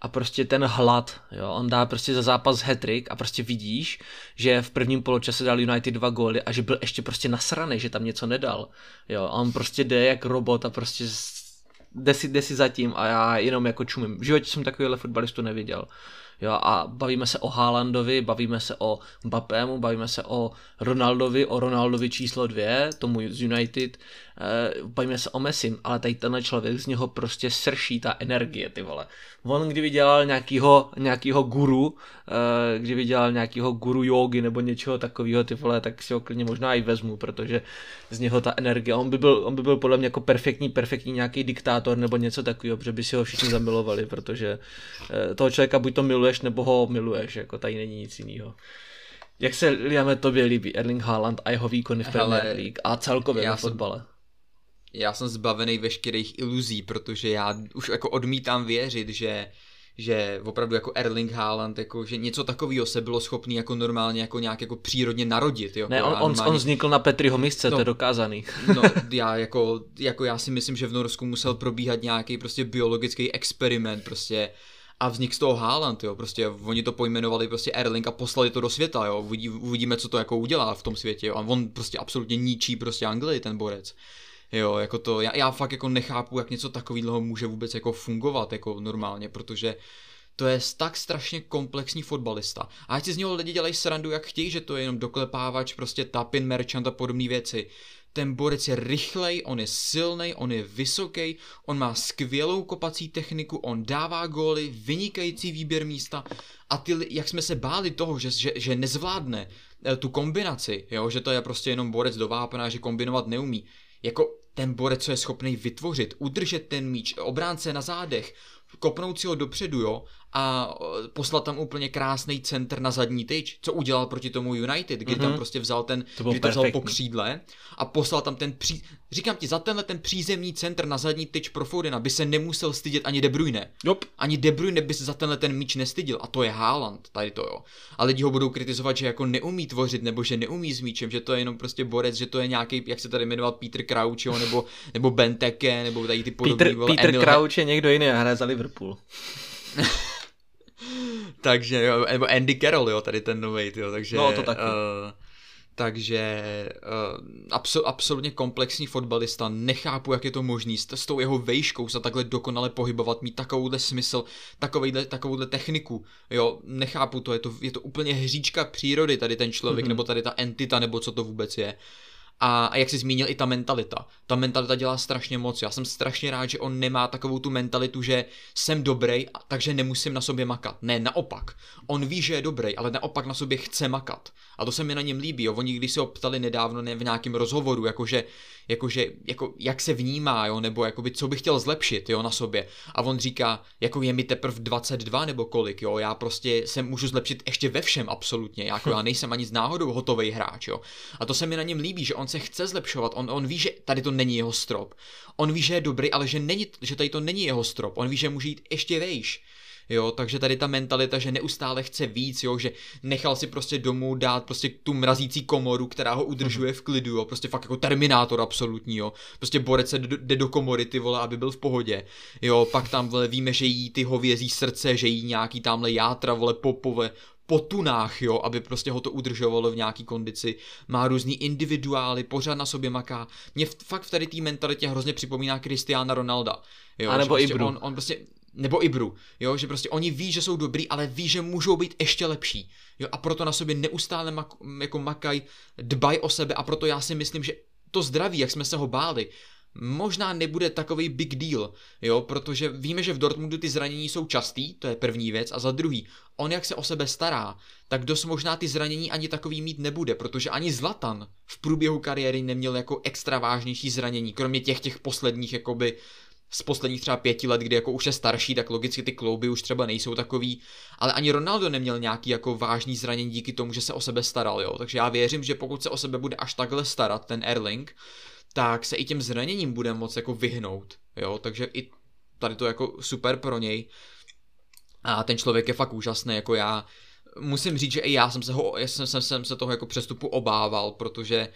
a prostě ten hlad, jo, on dá prostě za zápas hetrik a prostě vidíš, že v prvním poločase dal United dva góly a že byl ještě prostě nasraný, že tam něco nedal, jo, a on prostě jde jak robot a prostě jde si, jde si zatím a já jenom jako čumím. V životě jsem takovýhle fotbalistu neviděl. Jo, a bavíme se o Haalandovi, bavíme se o Mbappému, bavíme se o Ronaldovi, o Ronaldovi číslo dvě, tomu z United, eh, bavíme se o Messim, ale tady tenhle člověk z něho prostě srší ta energie, ty vole. On kdyby dělal nějakýho, nějakýho guru, eh, kdyby dělal nějakýho guru jogy nebo něčeho takového, ty vole, tak si ho klidně možná i vezmu, protože z něho ta energie, on by byl, on by byl podle mě jako perfektní, perfektní nějaký diktátor nebo něco takového, protože by si ho všichni zamilovali, protože eh, toho člověka buď to miluješ, nebo ho miluješ, jako tady není nic jiného. Jak se, Liame, tobě líbí Erling Haaland a jeho výkony v Premier League a celkově na fotbale? Jsem já jsem zbavený veškerých iluzí, protože já už jako odmítám věřit, že že opravdu jako Erling Haaland, jako, že něco takového se bylo schopný jako normálně jako nějak jako přírodně narodit. Jo? Ne, on, on, on vznikl na Petriho misce, no, to je dokázaný. no, já jako, jako já si myslím, že v Norsku musel probíhat nějaký prostě biologický experiment, prostě a vznik z toho Haaland, jo, prostě oni to pojmenovali prostě Erling a poslali to do světa, jo, Uvidí, uvidíme, co to jako udělá v tom světě, jo, a on prostě absolutně ničí prostě Anglii, ten borec. Jo, jako to, já, já fakt jako nechápu, jak něco takového může vůbec jako fungovat jako normálně, protože to je tak strašně komplexní fotbalista. A ať si z něho lidi dělají srandu, jak chtějí, že to je jenom doklepávač, prostě tapin, merchant a podobné věci. Ten borec je rychlej, on je silný, on je vysoký, on má skvělou kopací techniku, on dává góly, vynikající výběr místa a ty, jak jsme se báli toho, že, že, že nezvládne eh, tu kombinaci, jo, že to je prostě jenom borec do vápna, že kombinovat neumí. Jako ten borec, co je schopný vytvořit, udržet ten míč, obránce na zádech, kopnout si ho dopředu, jo, a poslat tam úplně krásný center na zadní tyč, co udělal proti tomu United, kdy mm-hmm. tam mhm. prostě vzal ten, to kdy to vzal po křídle a poslal tam ten pří... Říkám ti, za tenhle ten přízemní center na zadní tyč pro Fodena by se nemusel stydět ani De Bruyne. Yep. Ani De Bruyne by se za tenhle ten míč nestyděl a to je Haaland, tady to jo. A lidi ho budou kritizovat, že jako neumí tvořit nebo že neumí s míčem, že to je jenom prostě borec, že to je nějaký, jak se tady jmenoval Peter Crouch, jo, nebo, nebo Benteke, nebo tady ty podobný. Peter, vole, Peter Emil... Crouch je někdo jiný a hraje za Liverpool. takže jo, nebo Andy Carroll, jo, tady ten nový, jo, takže... No, to taky. Uh, takže uh, absol, absolutně komplexní fotbalista, nechápu, jak je to možný s, s tou jeho vejškou se takhle dokonale pohybovat, mít takovouhle smysl, takovouhle, takovouhle techniku, jo, nechápu to, je to, je to úplně hříčka přírody tady ten člověk, mm-hmm. nebo tady ta entita, nebo co to vůbec je. A, a jak jsi zmínil, i ta mentalita. Ta mentalita dělá strašně moc. Já jsem strašně rád, že on nemá takovou tu mentalitu, že jsem dobrý, takže nemusím na sobě makat. Ne, naopak. On ví, že je dobrý, ale naopak na sobě chce makat. A to se mi na něm líbí. Jo. Oni, když se ho ptali nedávno ne, v nějakém rozhovoru, jakože, jakože jako, jak se vnímá, jo, nebo jakoby, co by chtěl zlepšit jo, na sobě. A on říká, jako je mi teprve 22 nebo kolik, jo, já prostě se můžu zlepšit ještě ve všem absolutně. Jako já nejsem ani z náhodou hotový hráč. Jo. A to se mi na něm líbí, že on se chce zlepšovat, on, on ví, že tady to není jeho strop. On ví, že je dobrý, ale že, není, že tady to není jeho strop. On ví, že může jít ještě vejš. Jo, takže tady ta mentalita, že neustále chce víc, jo, že nechal si prostě domů dát prostě tu mrazící komoru, která ho udržuje v klidu, jo, prostě fakt jako terminátor absolutní, jo, prostě borec se jde do komory, ty vole, aby byl v pohodě, jo, pak tam vole, víme, že jí ty hovězí srdce, že jí nějaký tamhle játra, vole, popové, po tunách, jo, aby prostě ho to udržovalo v nějaký kondici. Má různý individuály, pořád na sobě maká. Mě fakt v tady té mentalitě hrozně připomíná Cristiana Ronalda. Jo, a nebo prostě Ibru. On, on prostě, nebo Ibru, jo, že prostě oni ví, že jsou dobrý, ale ví, že můžou být ještě lepší. Jo, a proto na sobě neustále mak, jako makaj, dbaj o sebe a proto já si myslím, že to zdraví, jak jsme se ho báli, možná nebude takový big deal, jo, protože víme, že v Dortmundu ty zranění jsou častý, to je první věc, a za druhý, on jak se o sebe stará, tak dost možná ty zranění ani takový mít nebude, protože ani Zlatan v průběhu kariéry neměl jako extra vážnější zranění, kromě těch těch posledních jakoby z posledních třeba pěti let, kdy jako už je starší, tak logicky ty klouby už třeba nejsou takový, ale ani Ronaldo neměl nějaký jako vážný zranění díky tomu, že se o sebe staral, jo. Takže já věřím, že pokud se o sebe bude až takhle starat ten Erling, tak se i těm zraněním bude moc jako vyhnout, jo. Takže i tady to jako super pro něj. A ten člověk je fakt úžasný, jako já musím říct, že i já jsem se, ho, já jsem, jsem, jsem se toho jako přestupu obával, protože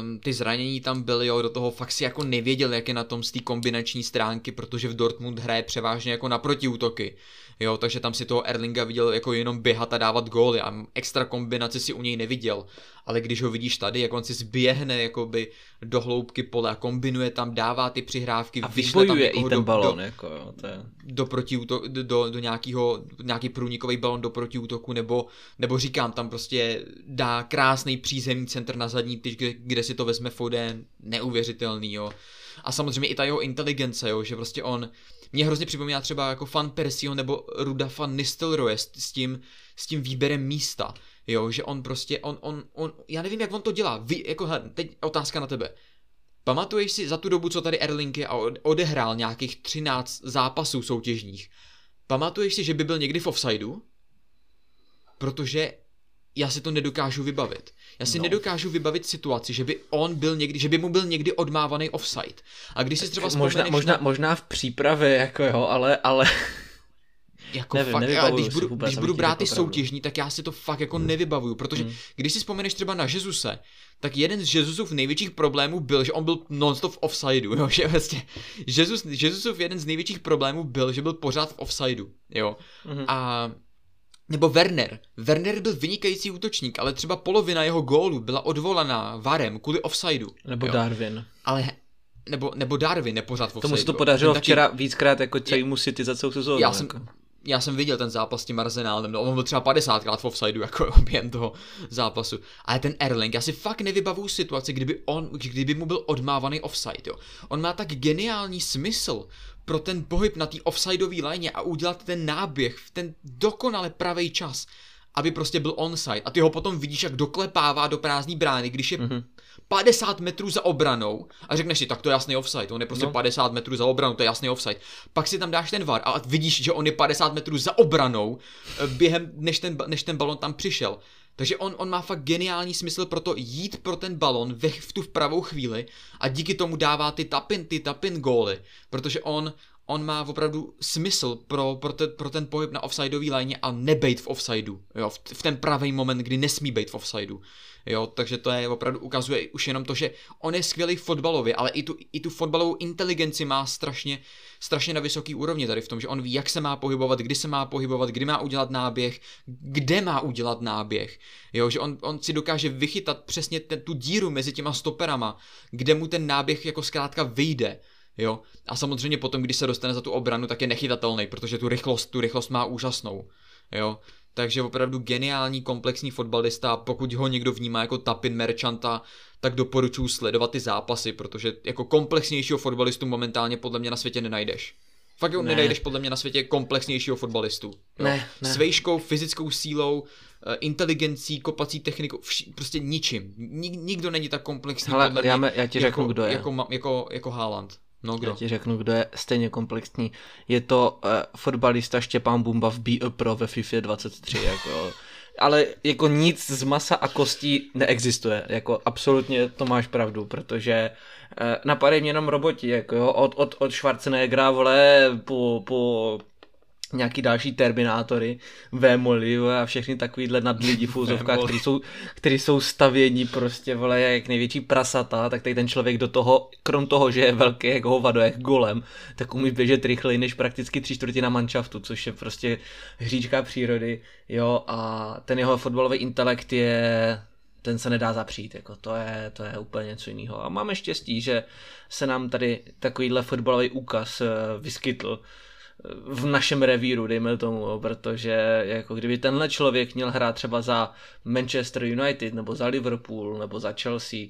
um, ty zranění tam byly, jo, do toho fakt si jako nevěděl, jak je na tom z té kombinační stránky, protože v Dortmund hraje převážně jako na protiútoky, jo, takže tam si toho Erlinga viděl jako jenom běhat a dávat góly a extra kombinaci si u něj neviděl, ale když ho vidíš tady, jak on si zběhne jakoby do hloubky pole a kombinuje tam, dává ty přihrávky, a vybojuje i ten do, balon, do, jako jo, to je... do protiútoku, do, do, do nějakého, nějaký průnikový balon do protiútoku, nebo, nebo říkám, tam prostě dá krásný přízemní centr na zadní tyč, kde, kde si to vezme Foden, neuvěřitelný, jo. A samozřejmě i ta jeho inteligence, jo, že prostě on, mě hrozně připomíná třeba jako fan Persio nebo Ruda fan Nistelrooy s, s tím, s tím výběrem místa, jo, že on prostě, on, on, on, já nevím, jak on to dělá, Vy, jako hele, teď otázka na tebe, Pamatuješ si za tu dobu, co tady Erlinky a odehrál nějakých 13 zápasů soutěžních, pamatuješ si, že by byl někdy v offsideu? Protože já si to nedokážu vybavit. Já si no. nedokážu vybavit situaci, že by on byl někdy, že by mu byl někdy odmávaný offside. A když si třeba možná, možná, na... možná v přípravě, jako jo, ale, ale... Jako nevím, fakt, já, když budu, vůbec, když budu brát ty soutěžní, tak já si to fakt jako hmm. nevybavuju, protože hmm. když si vzpomeneš třeba na Jezuse, tak jeden z Jezusův největších problémů byl, že on byl non-stop v offsideu, jo, že vlastně Jesus, Jezusův jeden z největších problémů byl, že byl pořád v offsideu, jo, hmm. a nebo Werner. Werner byl vynikající útočník, ale třeba polovina jeho gólů byla odvolaná varem kvůli offsideu. Nebo jo. Darwin. Ale nebo, nebo Darwin nepořád v. Tomu se to podařilo včera taky... víckrát jako celému City za celou sezónu. Já jsem, jako já jsem viděl ten zápas s tím Arsenálem, no on byl třeba 50krát v offsideu jako během toho zápasu. Ale ten Erling, já si fakt nevybavuju situaci, kdyby on, kdyby mu byl odmávaný offside, jo. On má tak geniální smysl pro ten pohyb na té offsideové léně a udělat ten náběh v ten dokonale pravý čas, aby prostě byl onside. A ty ho potom vidíš, jak doklepává do prázdní brány, když je mm-hmm 50 metrů za obranou a řekneš si, tak to je jasný offside, on je prostě no. 50 metrů za obranou, to je jasný offside. Pak si tam dáš ten var a vidíš, že on je 50 metrů za obranou eh, během, než ten, než ten balon tam přišel. Takže on, on má fakt geniální smysl pro to jít pro ten balon ve, v tu v pravou chvíli a díky tomu dává ty tapin, ty tapin góly, protože on, on má opravdu smysl pro, pro, te, pro ten pohyb na offsideový léně a nebejt v offsideu, jo, v, v ten pravý moment, kdy nesmí být v offsideu. Jo, takže to je opravdu ukazuje už jenom to, že on je skvělý fotbalově, ale i tu, i tu fotbalovou inteligenci má strašně, strašně na vysoký úrovni tady v tom, že on ví, jak se má pohybovat, kdy se má pohybovat, kdy má udělat náběh, kde má udělat náběh. Jo, že on, on si dokáže vychytat přesně ten, tu díru mezi těma stoperama, kde mu ten náběh jako zkrátka vyjde. Jo, a samozřejmě potom, když se dostane za tu obranu, tak je nechytatelný, protože tu rychlost, tu rychlost má úžasnou. Jo, takže opravdu geniální komplexní fotbalista, pokud ho někdo vnímá jako Tapin Merchanta, tak doporučuji sledovat ty zápasy, protože jako komplexnějšího fotbalistu momentálně podle mě na světě nenajdeš. Fakt ne. nenajdeš podle mě na světě komplexnějšího fotbalistu. Jo? Ne, ne. S vejškou, fyzickou sílou, eh, inteligencí, kopací technikou, vš- prostě ničím. Nik, nikdo není tak komplexní Hele, já, me, já ti jako, řeknu, kdo je. Jako, jako, jako Haaland. No kdo? Já ti řeknu, kdo je stejně komplexní. Je to uh, fotbalista Štěpán Bumba v Be Pro ve FIFA 23. Jako, ale jako nic z masa a kostí neexistuje. Jako absolutně to máš pravdu, protože uh, napadají mě jenom roboti, jako jo, od, od, od Schwarzeneggera, vole, po, po nějaký další Terminátory, Vémoli a všechny takovýhle nadlidi v úzovkách, který jsou, který jsou stavění prostě, vole, jak největší prasata, tak tady ten člověk do toho, krom toho, že je velký jak hovado, jak golem, tak umí běžet rychleji než prakticky tři čtvrtina manšaftu, což je prostě hříčka přírody, jo, a ten jeho fotbalový intelekt je ten se nedá zapřít, jako to je, to je úplně něco jiného. A máme štěstí, že se nám tady takovýhle fotbalový úkaz eh, vyskytl, v našem revíru, dejme tomu, protože jako kdyby tenhle člověk měl hrát třeba za Manchester United, nebo za Liverpool, nebo za Chelsea,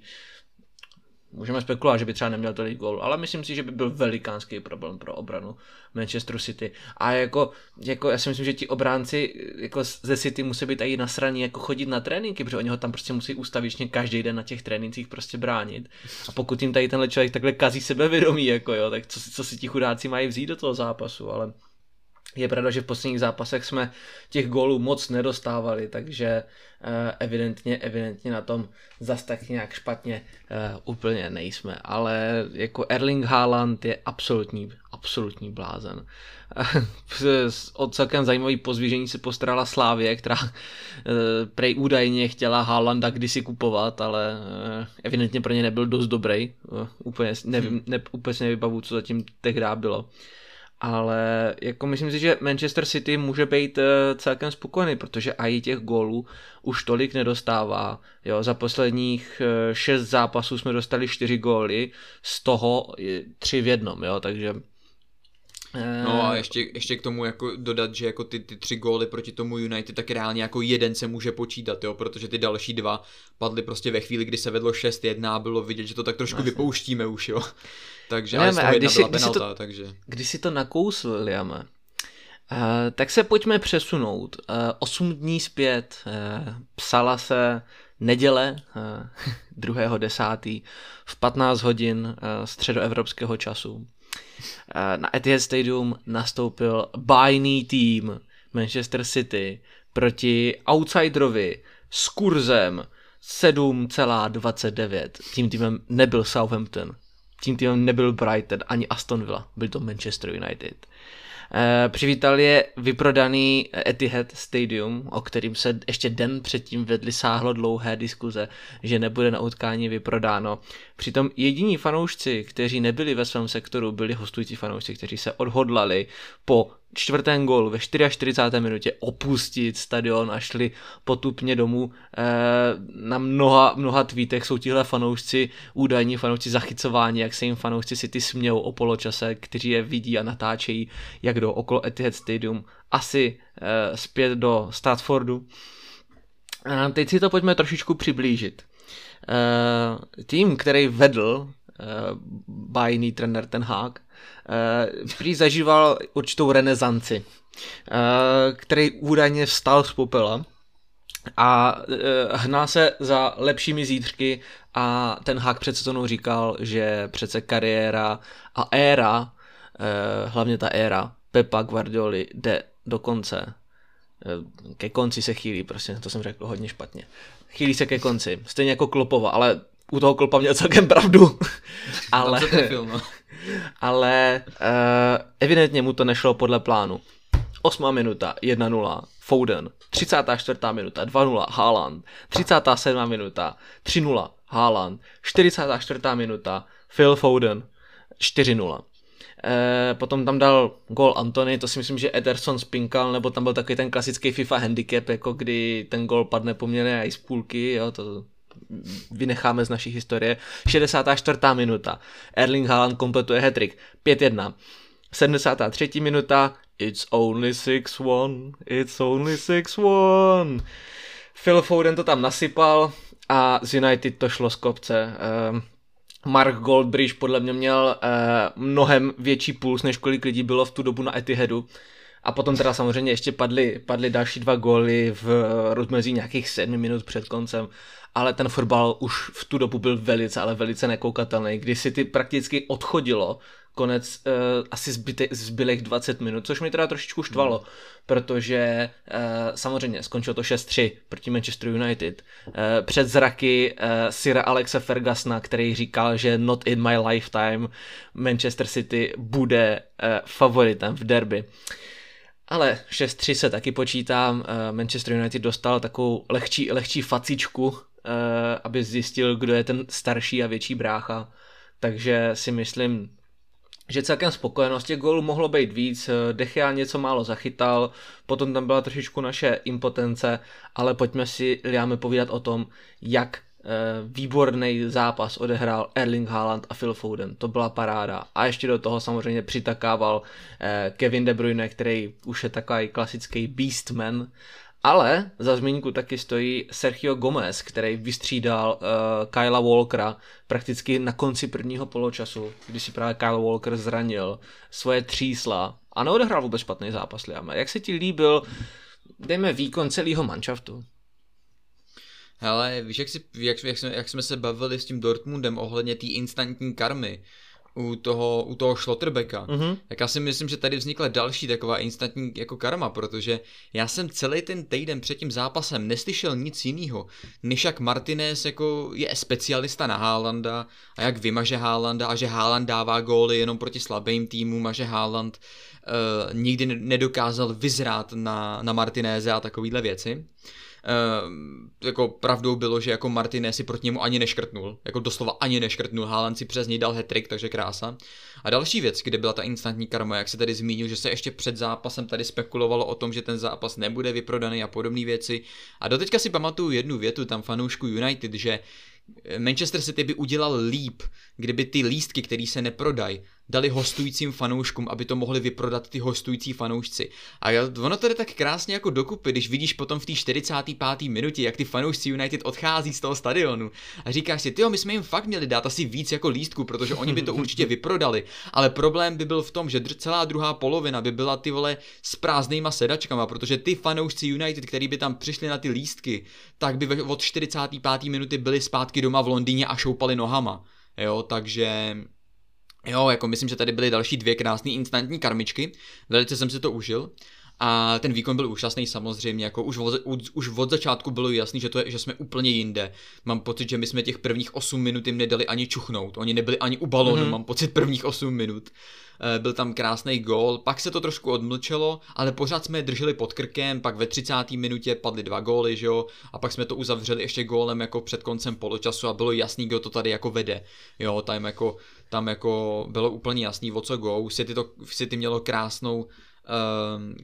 můžeme spekulovat, že by třeba neměl tolik gól, ale myslím si, že by byl velikánský problém pro obranu Manchester City. A jako, jako já si myslím, že ti obránci jako ze City musí být i nasraní jako chodit na tréninky, protože oni ho tam prostě musí ustavičně každý den na těch trénincích prostě bránit. A pokud jim tady tenhle člověk takhle kazí sebevědomí, jako jo, tak co, co si ti chudáci mají vzít do toho zápasu, ale je pravda, že v posledních zápasech jsme těch gólů moc nedostávali, takže uh, evidentně, evidentně na tom zas tak nějak špatně uh, úplně nejsme. Ale jako Erling Haaland je absolutní, absolutní blázen. o celkem zajímavý pozvížení se postarala Slávě, která prej údajně chtěla Haalanda kdysi kupovat, ale evidentně pro ně nebyl dost dobrý. Úplně, nevím, ne, úplně nevybavu, co zatím tehdy bylo ale jako myslím si, že Manchester City může být eh, celkem spokojený, protože i těch gólů už tolik nedostává. Jo, za posledních eh, šest zápasů jsme dostali čtyři góly, z toho tři v jednom, jo, takže No a ještě, ještě k tomu jako dodat, že jako ty, ty tři góly proti tomu United, tak reálně jako jeden se může počítat, jo, protože ty další dva padly prostě ve chvíli, kdy se vedlo 6-1 a bylo vidět, že to tak trošku Vlastně. vypouštíme už, jo. Takže ne, ale když si, penalta, to, takže... Když si to nakousl, Liame, uh, tak se pojďme přesunout. Uh, osm dní zpět uh, psala se neděle uh, 2.10. v 15 hodin uh, středoevropského času. Eh, na Etihad Stadium nastoupil bajný tým Manchester City proti outsiderovi s kurzem 7,29. Tím týmem nebyl Southampton, tím týmem nebyl Brighton ani Aston Villa, byl to Manchester United. Eh, přivítal je vyprodaný Etihad Stadium, o kterým se ještě den předtím vedly sáhlo dlouhé diskuze, že nebude na utkání vyprodáno. Přitom jediní fanoušci, kteří nebyli ve svém sektoru, byli hostující fanoušci, kteří se odhodlali po čtvrtém gol ve 44. minutě opustit stadion a šli potupně domů. E, na mnoha, mnoha tweetech jsou tihle fanoušci, údajní fanoušci zachycování, jak se jim fanoušci City smějou o poločase, kteří je vidí a natáčejí, jak jdou okolo Etihad Stadium, asi e, zpět do Stratfordu. A teď si to pojďme trošičku přiblížit. Tým, který vedl bajný trenér Ten Hag, Uh, prý zažíval určitou renesanci, uh, který údajně vstal z popela a uh, hná se za lepšími zítřky a ten hák před sezónou říkal, že přece kariéra a éra, hlavně ta éra Pepa Guardioli jde do konce. Ke konci se chýlí, prostě to jsem řekl hodně špatně. Chýlí se ke konci, stejně jako Klopova, ale u toho Klopa měl celkem pravdu. ale, no ale uh, evidentně mu to nešlo podle plánu. 8. minuta 1-0 Foden, 34. minuta 2-0 Haaland, 37. minuta 3-0 Haaland, 44. minuta Phil Foden 4-0. E, potom tam dal gol Antony, to si myslím, že Ederson spinkal, nebo tam byl takový ten klasický FIFA handicap, jako kdy ten gol padne poměrně i z půlky, jo, to vynecháme z naší historie. 64. minuta. Erling Haaland kompletuje hetrik. 5-1. 73. minuta. It's only 6-1. It's only 6-1. Phil Foden to tam nasypal a z United to šlo z kopce. Uh, Mark Goldbridge podle mě měl uh, mnohem větší puls, než kolik lidí bylo v tu dobu na Etihadu. A potom teda samozřejmě ještě padly, padly další dva góly v rozmezí nějakých sedmi minut před koncem ale ten fotbal už v tu dobu byl velice, ale velice nekoukatelný, kdy si ty prakticky odchodilo konec uh, asi zbyte, zbylých 20 minut, což mi teda trošičku štvalo, mm. protože uh, samozřejmě skončilo to 6-3 proti Manchester United. Uh, před zraky uh, Sira Alexa Fergusona, který říkal, že not in my lifetime Manchester City bude uh, favoritem v derby. Ale 6-3 se taky počítám. Manchester United dostal takovou lehčí, lehčí facičku Eh, aby zjistil, kdo je ten starší a větší brácha. Takže si myslím, že celkem spokojenost těch gólů mohlo být víc, eh, Dechea něco málo zachytal, potom tam byla trošičku naše impotence, ale pojďme si, Liame, povídat o tom, jak eh, výborný zápas odehrál Erling Haaland a Phil Foden. To byla paráda. A ještě do toho samozřejmě přitakával Kevin De Bruyne, který už je takový klasický beastman Ale za zmínku taky stojí Sergio Gomez, který vystřídal uh, Kyla Walkera prakticky na konci prvního poločasu, kdy si právě Kyle Walker zranil svoje třísla a neodehrál vůbec špatný zápas, Liame. Jak se ti líbil, dejme výkon celého manšaftu? Hele, víš, jak, si, jak, jak, jsme, jak jsme se bavili s tím Dortmundem ohledně té instantní karmy, u toho, u toho Schlotterbecka, mm-hmm. tak já si myslím, že tady vznikla další taková instantní jako karma, protože já jsem celý ten týden před tím zápasem neslyšel nic jiného, než jak Martinez jako je specialista na Haalanda a jak vymaže Haalanda a že Haaland dává góly jenom proti slabým týmům a že Haaland uh, nikdy nedokázal vyzrát na, na Martinéze a takovéhle věci. Uh, jako pravdou bylo, že jako Martinez si proti němu ani neškrtnul, jako doslova ani neškrtnul, Haaland si přes něj dal hetrik, takže krása. A další věc, kde byla ta instantní karma, jak se tady zmínil, že se ještě před zápasem tady spekulovalo o tom, že ten zápas nebude vyprodaný a podobné věci. A doteďka si pamatuju jednu větu tam fanoušku United, že Manchester City by udělal líp, kdyby ty lístky, které se neprodají, dali hostujícím fanouškům, aby to mohli vyprodat ty hostující fanoušci. A ono to jde tak krásně jako dokupy, když vidíš potom v té 45. minutě, jak ty fanoušci United odchází z toho stadionu a říkáš si, tyjo, my jsme jim fakt měli dát asi víc jako lístku, protože oni by to určitě vyprodali. Ale problém by byl v tom, že celá druhá polovina by byla ty vole s prázdnýma sedačkama, protože ty fanoušci United, který by tam přišli na ty lístky, tak by od 45. minuty byli zpátky doma v Londýně a šoupali nohama. Jo, takže Jo, jako myslím, že tady byly další dvě krásné instantní karmičky, velice jsem si to užil. A ten výkon byl úžasný samozřejmě, jako už od, už od začátku bylo jasný, že, to je, že jsme úplně jinde. Mám pocit, že my jsme těch prvních 8 minut jim nedali ani čuchnout, oni nebyli ani u balonu, mm-hmm. mám pocit prvních 8 minut. Eh, byl tam krásný gól, pak se to trošku odmlčelo, ale pořád jsme je drželi pod krkem, pak ve 30. minutě padly dva góly, že jo, a pak jsme to uzavřeli ještě gólem jako před koncem poločasu a bylo jasný, kdo to tady jako vede, jo, tam jako, tam jako bylo úplně jasný, o co go, City, to, City mělo krásnou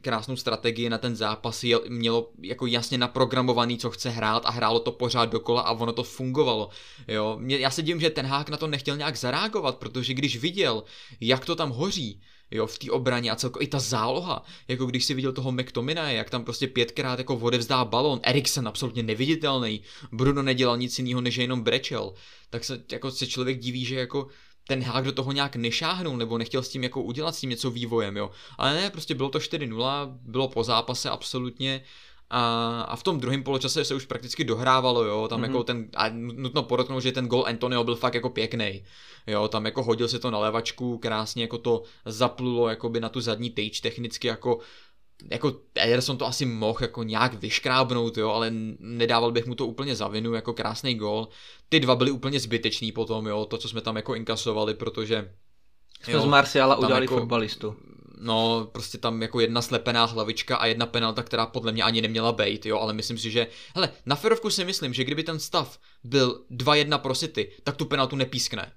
krásnou strategii na ten zápas, mělo jako jasně naprogramovaný, co chce hrát a hrálo to pořád dokola a ono to fungovalo. Jo? Mě, já se dím, že ten hák na to nechtěl nějak zareagovat, protože když viděl, jak to tam hoří, jo, v té obraně a celkově i ta záloha, jako když si viděl toho McTominaye, jak tam prostě pětkrát jako odevzdá balon, Eriksen absolutně neviditelný, Bruno nedělal nic jiného, než jenom brečel, tak se jako se člověk diví, že jako ten hák do toho nějak nešáhnul, nebo nechtěl s tím jako udělat s tím něco vývojem, jo. Ale ne, prostě bylo to 4-0, bylo po zápase absolutně a, a v tom druhém poločase se už prakticky dohrávalo, jo, tam mm-hmm. jako ten, a nutno podotknout, že ten gol Antonio byl fakt jako pěkný, jo, tam jako hodil se to na levačku, krásně jako to zaplulo jakoby na tu zadní tyč technicky jako jako Ederson to asi mohl jako nějak vyškrábnout, jo, ale nedával bych mu to úplně za vinu, jako krásný gol. Ty dva byly úplně zbytečný potom, jo, to, co jsme tam jako inkasovali, protože... Jsme jo, z Marciala udělali jako, fotbalistu. No, prostě tam jako jedna slepená hlavička a jedna penalta, která podle mě ani neměla být, jo, ale myslím si, že, hele, na ferovku si myslím, že kdyby ten stav byl 2-1 pro City, tak tu penaltu nepískne.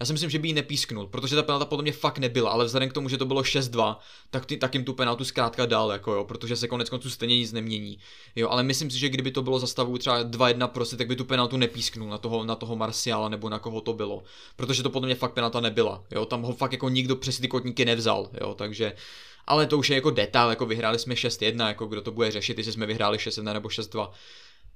Já si myslím, že by ji nepísknul, protože ta penalta podle mě fakt nebyla, ale vzhledem k tomu, že to bylo 6-2, tak, ty, tak jim tu penaltu zkrátka dal, jako jo, protože se konec konců stejně nic nemění. Jo, ale myslím si, že kdyby to bylo za stavu třeba 2-1 prostě, tak by tu penaltu nepísknul na toho, na toho Marciala nebo na koho to bylo. Protože to podle mě fakt penalta nebyla. Jo, tam ho fakt jako nikdo přes ty kotníky nevzal, jo, takže ale to už je jako detail, jako vyhráli jsme 6-1, jako kdo to bude řešit, jestli jsme vyhráli 6-1 nebo 6-2.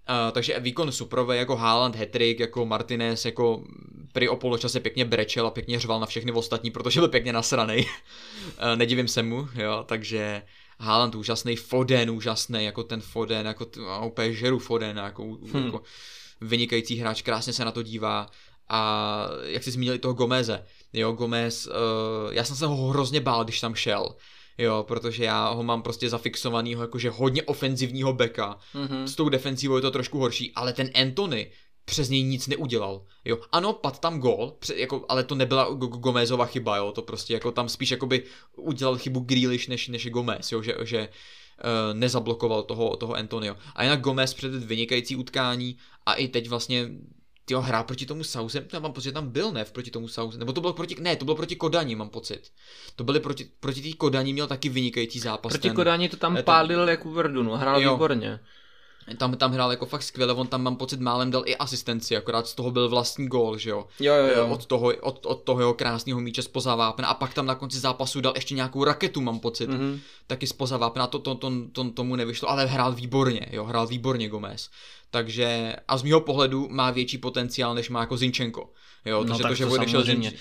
Uh, takže výkon Suprové jako Haaland, Hetrik, jako Martinez, jako pri o poločase pěkně brečel a pěkně řval na všechny ostatní, protože byl pěkně nasranej. uh, nedivím se mu, jo, takže Haaland úžasný, Foden úžasný, jako ten Foden, jako t- úplně žeru Foden, jako, hmm. jako vynikající hráč, krásně se na to dívá. A jak jsi zmínil toho Gomeze, jo, Gomez, uh, já jsem se ho hrozně bál, když tam šel jo, protože já ho mám prostě zafixovanýho jakože hodně ofenzivního beka, mm-hmm. s tou defenzivou je to trošku horší, ale ten Anthony přes něj nic neudělal, jo. Ano, pad tam gol, jako, ale to nebyla Gomezova chyba, jo, to prostě jako tam spíš jakoby udělal chybu Grealish než, než Gomez, jo, že, že uh, nezablokoval toho, toho Antonio. A jinak Gomez před vynikající utkání a i teď vlastně ty hrá proti tomu já mám pocit, že tam byl, ne, proti tomu Sauzem, nebo to bylo proti, ne, to bylo proti Kodani, mám pocit. To byly proti, proti té Kodani měl taky vynikající zápas. Proti ten, Kodani to tam ten, pálil jako Verdunu, hrál jo. výborně. Tam, tam hrál jako fakt skvěle, on tam mám pocit málem dal i asistenci, akorát z toho byl vlastní gól, že jo. Jo, jo, jo. Od toho, od, od toho jeho krásného míče spoza vápna a pak tam na konci zápasu dal ještě nějakou raketu, mám pocit, mm-hmm. taky spoza vápna, to, to, to, to, tomu nevyšlo, ale hrál výborně, jo, hrál výborně Gomez. Takže a z mého pohledu má větší potenciál, než má jako Zinčenko. Jo, no, to, tak že, že to odešel samozřejmě.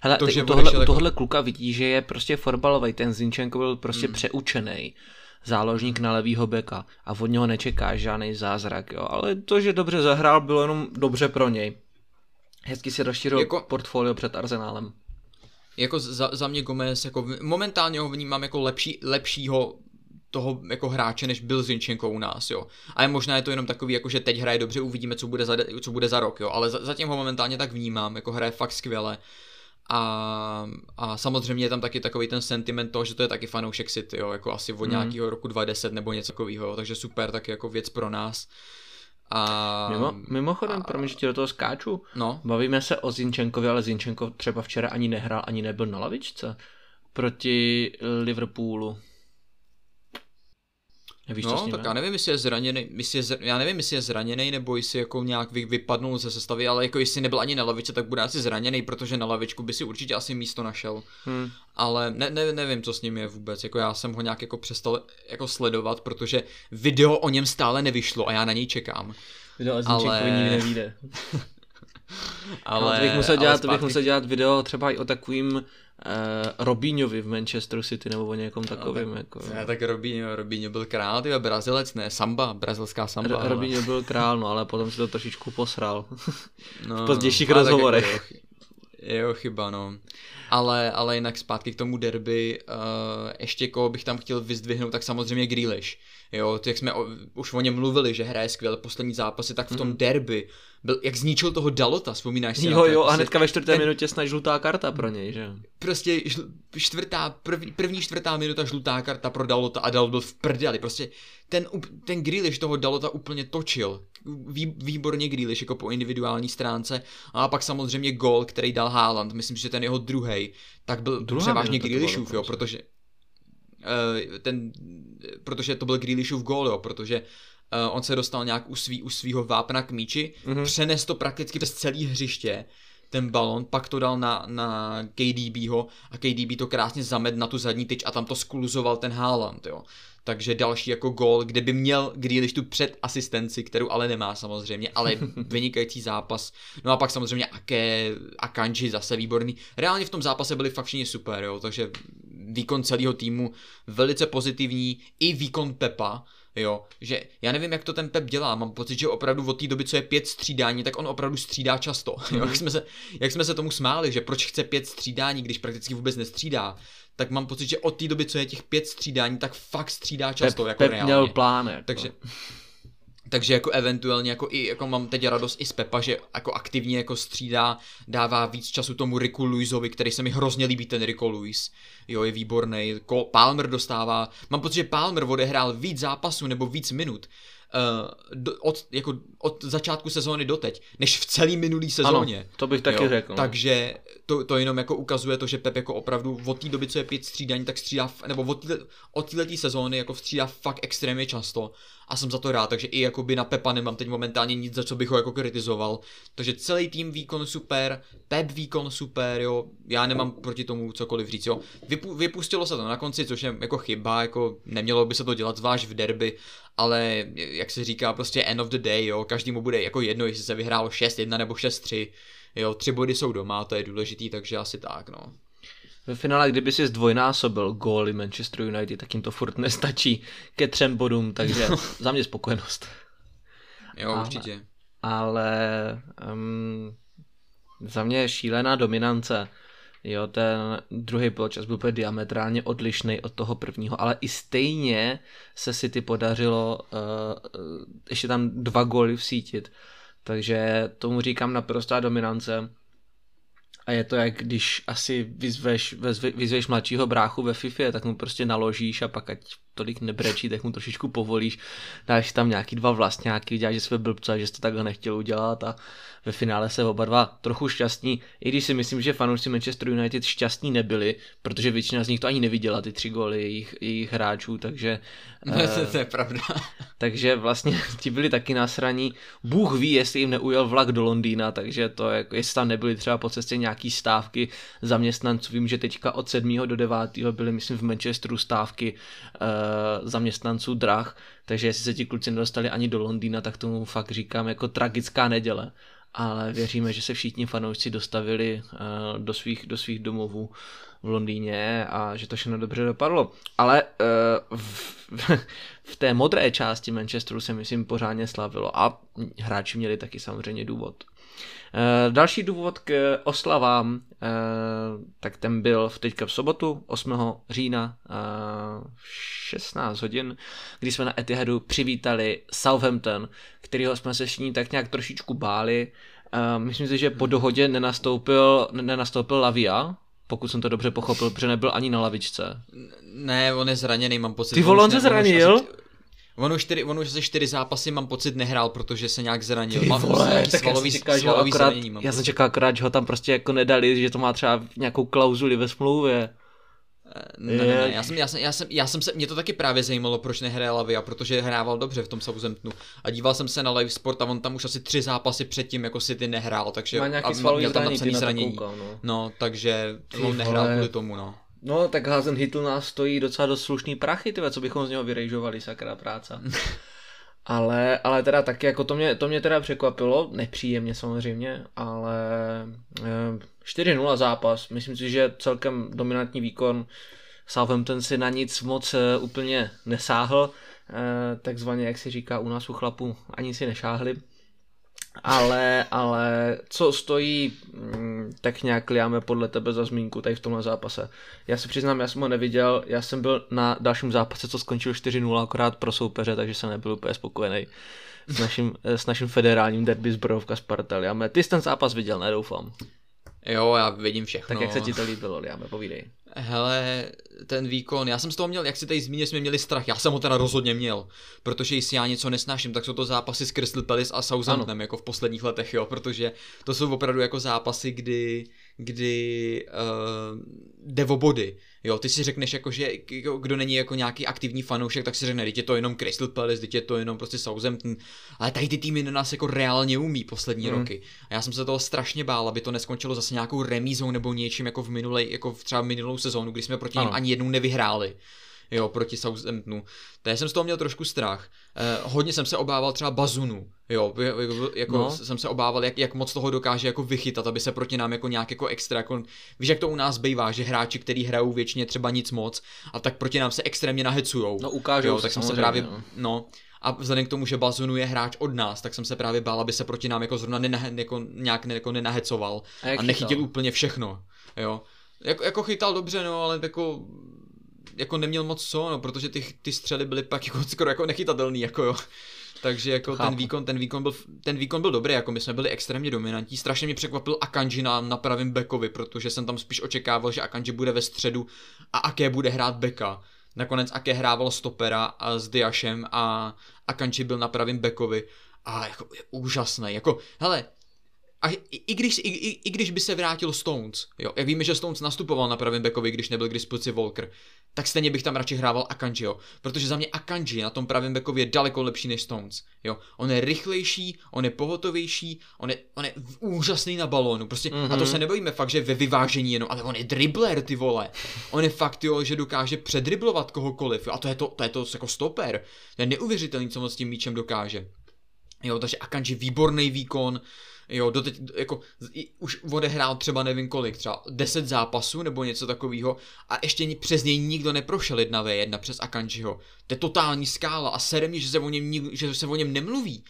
Hele, to, že u tohle, jako- tohle kluka vidí, že je prostě fotbalový, ten Zinčenko byl prostě mm. přeučený záložník na levýho beka a od něho nečeká žádný zázrak, jo. ale to, že dobře zahrál, bylo jenom dobře pro něj. Hezky si rozšířil jako... portfolio před Arsenálem. Jako za, za mě Gomez, jako momentálně ho vnímám jako lepší, lepšího toho jako hráče, než byl Zinčenko u nás, jo. A je možná je to jenom takový, jako že teď hraje dobře, uvidíme, co bude za, co bude za rok, jo. Ale za, zatím ho momentálně tak vnímám, jako hraje fakt skvěle. A, a samozřejmě je tam taky takový ten sentiment toho, že to je taky fanoušek City, jo, jako asi od mm. nějakého roku 2010 nebo něco takového, takže super, tak jako věc pro nás. A... Mimo, mimochodem, a... promiň, že ti do toho skáču, no? bavíme se o Zinčenkovi, ale Zinčenko třeba včera ani nehrál, ani nebyl na lavičce proti Liverpoolu. Nevíš, no, tak já nevím, jestli je zraněný, jestli je, zr... já nevím, jestli je zraněný, nebo jestli jako nějak vy, vypadnul ze sestavy, ale jako jestli nebyl ani na lavičce, tak bude asi zraněný, protože na lavičku by si určitě asi místo našel. Hmm. Ale ne, ne, nevím, co s ním je vůbec, jako já jsem ho nějak jako přestal jako sledovat, protože video o něm stále nevyšlo a já na něj čekám. Video ale... nikdy nevíde. ale, no, to bych musel dělat, zpátky... to bych musel dělat video třeba i o takovým uh, Robíňovi v Manchesteru City nebo o někom takovým. No, tak, jako, ne, tak Robíňo, Robíňo byl král, ty Brazilec, ne, samba, brazilská samba. R- Robíňo byl král, no ale potom si to trošičku posral no, v pozdějších rozhovorech. Jako jeho chyba, no. Ale, ale jinak zpátky k tomu derby, uh, ještě koho bych tam chtěl vyzdvihnout, tak samozřejmě Grealish. Jo, jak jsme o, už o něm mluvili, že hraje skvěle poslední zápasy, tak v tom mm. derby byl, jak zničil toho Dalota, vzpomínáš si? Jo, jo, a prostě hnedka ve čtvrté ten, minutě snad žlutá karta pro něj, že? Prostě žl, čtvrtá, prv, první čtvrtá minuta žlutá karta pro Dalota a Dalot byl v prdeli, prostě ten, ten Grealish toho Dalota úplně točil. Vý, výborně Grealish jako po individuální stránce a pak samozřejmě gol, který dal Haaland, myslím, že ten jeho druhý, tak byl Druhá převážně Grealishův, jo, protože ten, protože to byl Grealishův gol, jo, protože uh, on se dostal nějak u, svý, u svýho vápna k míči, mm-hmm. přenes to prakticky přes celý hřiště, ten balon, pak to dal na, na KDBho a KDB to krásně zamed na tu zadní tyč a tam to skluzoval ten Haaland, jo. Takže další jako gol, kde by měl Grealish tu před asistenci, kterou ale nemá samozřejmě, ale vynikající zápas. No a pak samozřejmě Ake, Akanji zase výborný. Reálně v tom zápase byli fakt všichni super, jo, takže výkon celého týmu velice pozitivní, i výkon Pepa, jo, že já nevím, jak to ten Pep dělá, mám pocit, že opravdu od té doby, co je pět střídání, tak on opravdu střídá často, jo, jak jsme, se, jak jsme se tomu smáli, že proč chce pět střídání, když prakticky vůbec nestřídá, tak mám pocit, že od té doby, co je těch pět střídání, tak fakt střídá často, Pep, jako Pep reálně. měl plán, jako. Takže, takže jako eventuálně jako i jako mám teď radost i z Pepa, že jako aktivně jako střídá, dává víc času tomu Riku Luisovi, který se mi hrozně líbí ten Rico Luis. Jo, je výborný. Palmer dostává, mám pocit, že Palmer odehrál víc zápasů nebo víc minut do, od, jako od začátku sezóny doteď, než v celý minulý sezóně. Ano, to bych taky jo? řekl. No. Takže to, to jenom jako ukazuje to, že Pep jako opravdu od té doby, co je pět střídaní, tak střídá, nebo od, této, od této sezóny jako střídá fakt extrémně často a jsem za to rád, takže i jakoby na Pepa nemám teď momentálně nic, za co bych ho jako kritizoval. Takže celý tým výkon super, Pep výkon super, jo, já nemám proti tomu cokoliv říct, jo. Vypu, vypustilo se to na konci, což je jako chyba, jako nemělo by se to dělat zvlášť v derby, ale jak se říká, prostě end of the day, jo, každý mu bude jako jedno, jestli se vyhrálo 6-1 nebo 6-3, jo, tři body jsou doma, to je důležitý, takže asi tak, no. Ve finále, kdyby si zdvojnásobil góly Manchester United, tak jim to furt nestačí ke třem bodům, takže za mě spokojenost. Jo, ale, určitě. Ale um, za mě šílená dominance. Jo, ten druhý poločas byl diametrálně odlišný od toho prvního, ale i stejně se City podařilo uh, ještě tam dva góly vsítit. Takže tomu říkám naprostá dominance. A je to jak když asi vyzveš, vyzveš mladšího bráchu ve FIFA, tak mu prostě naložíš a pak ať tolik nebrečí, tak mu trošičku povolíš, dáš tam nějaký dva vlastňáky, děláš své blbce, že jsi to takhle nechtěl udělat a ve finále se oba dva trochu šťastní, i když si myslím, že fanoušci Manchester United šťastní nebyli, protože většina z nich to ani neviděla, ty tři góly jejich, jejich hráčů, takže... No, uh, to je pravda. takže vlastně ti byli taky nasraní. Bůh ví, jestli jim neujel vlak do Londýna, takže to, jako, jestli tam nebyly třeba po cestě nějaký stávky zaměstnanců. Vím, že teďka od 7. do 9. byly, myslím, v Manchesteru stávky uh, zaměstnanců drah, takže jestli se ti kluci nedostali ani do Londýna, tak tomu fakt říkám jako tragická neděle ale věříme, že se všichni fanoušci dostavili uh, do, svých, do svých domovů v Londýně a že to všechno dobře dopadlo. Ale uh, v, v té modré části Manchesteru se myslím pořádně slavilo a hráči měli taky samozřejmě důvod. Uh, další důvod k oslavám, uh, tak ten byl v teďka v sobotu 8. října uh, 16 hodin, kdy jsme na Etihadu přivítali Southampton, kterýho jsme se všichni tak nějak trošičku báli. Myslím si, že po dohodě nenastoupil, nenastoupil Lavia, pokud jsem to dobře pochopil, protože nebyl ani na lavičce. Ne, on je zraněný, mám pocit. Ty vole, on se zranil? On už, čtyři, on už ze čtyři zápasy mám pocit nehrál, protože se nějak zranil. Ty vole, tak svalový, já jsem čekal, že akorát, zranění, já jsem čekal akorát, že ho tam prostě jako nedali, že to má třeba nějakou klauzuli ve smlouvě. Ne, ne, ne, já jsem, já jsem, já jsem, já jsem se, mě to taky právě zajímalo, proč nehraje Lavia, protože hrával dobře v tom Southamptonu. A díval jsem se na live sport a on tam už asi tři zápasy předtím jako City nehrál, takže Má nějaký a měl tam napsaný zranění. Koukal, no. no. takže on nehrál kvůli tomu, no. No, tak Hazen Hitl nás stojí docela dost slušný prachy, tyve, co bychom z něho vyrejžovali, sakra práce. ale, ale teda taky jako to mě, to mě teda překvapilo, nepříjemně samozřejmě, ale eh, 4-0 zápas, myslím si, že celkem dominantní výkon, Southampton si na nic moc eh, úplně nesáhl, eh, takzvaně, jak si říká u nás u chlapů, ani si nešáhli. Ale, ale co stojí, mm, tak nějak liáme podle tebe za zmínku tady v tomhle zápase. Já se přiznám, já jsem ho neviděl, já jsem byl na dalším zápase, co skončil 4-0 akorát pro soupeře, takže jsem nebyl úplně spokojený s naším, s naším federálním derby zbrojovka Sparta. Ty jsi ten zápas viděl, nedoufám. Jo, já vidím všechno. Tak jak se ti to líbilo, Liame, povídej. Hele, ten výkon, já jsem z toho měl, jak si tady zmínil, jsme měli strach, já jsem ho teda rozhodně měl, protože jestli já něco nesnáším, tak jsou to zápasy s Crystal Palace a Southamptonem, jako v posledních letech, jo, protože to jsou opravdu jako zápasy, kdy kdy uh, jde o body. Jo, ty si řekneš jako, že kdo není jako nějaký aktivní fanoušek, tak si řekne, teď je to jenom Crystal Palace, teď je to jenom prostě Southampton, ale tady ty týmy na nás jako reálně umí poslední mm. roky. A já jsem se toho strašně bál, aby to neskončilo zase nějakou remízou nebo něčím jako v minulej, jako v třeba minulou sezónu, kdy jsme proti ním ani jednou nevyhráli jo, proti Southamptonu. Takže jsem z toho měl trošku strach. Eh, hodně jsem se obával třeba Bazunu, jo, jako no. jsem se obával, jak, jak moc toho dokáže jako vychytat, aby se proti nám jako nějak jako extra, jako, víš, jak to u nás bývá, že hráči, kteří hrajou většině třeba nic moc, a tak proti nám se extrémně nahecujou. No ukážou jo, tak jsem se právě, no. no a vzhledem k tomu, že Bazunu je hráč od nás, tak jsem se právě bál, aby se proti nám jako zrovna nenahe, jako, nějak ne, jako nenahecoval a, a nechytil úplně všechno, jo. Jako, jako chytal dobře, no, ale jako jako neměl moc co, no, protože ty, ty střely byly pak jako skoro jako nechytatelný, jako jo. Takže jako ten výkon, ten výkon, byl, ten výkon byl dobrý, jako my jsme byli extrémně dominantní. Strašně mě překvapil Akanji na, na pravém bekovi, protože jsem tam spíš očekával, že Akanji bude ve středu a Aké bude hrát beka. Nakonec Aké hrával stopera a s Diašem a Akanji byl na pravém bekovi a jako je úžasný. Jako, hele, a i, i, když, i, i, i když by se vrátil Stones, jo, jak víme, že Stones nastupoval na pravém bekovi, když nebyl k dispozici Volker, tak stejně bych tam radši hrával Akanjiho, protože za mě Akanji na tom pravém bekovi je daleko lepší než Stones, jo. On je rychlejší, on je pohotovější, on je, on je úžasný na balónu, prostě, mm-hmm. a to mhm. se nebojíme fakt, že ve vyvážení jenom, ale on je dribler, ty vole. On je fakt, jo, že dokáže předriblovat kohokoliv, jo, a to je to, to je to jako stoper. To je neuvěřitelný, co on s tím míčem dokáže. Jo, takže Akanji výborný výkon, Jo, doteď, jako, už odehrál třeba nevím kolik, třeba 10 zápasů nebo něco takového a ještě přes něj nikdo neprošel jedna v jedna přes Akanjiho. To je totální skála a sere mě, že se o něm, že se o něm nemluví.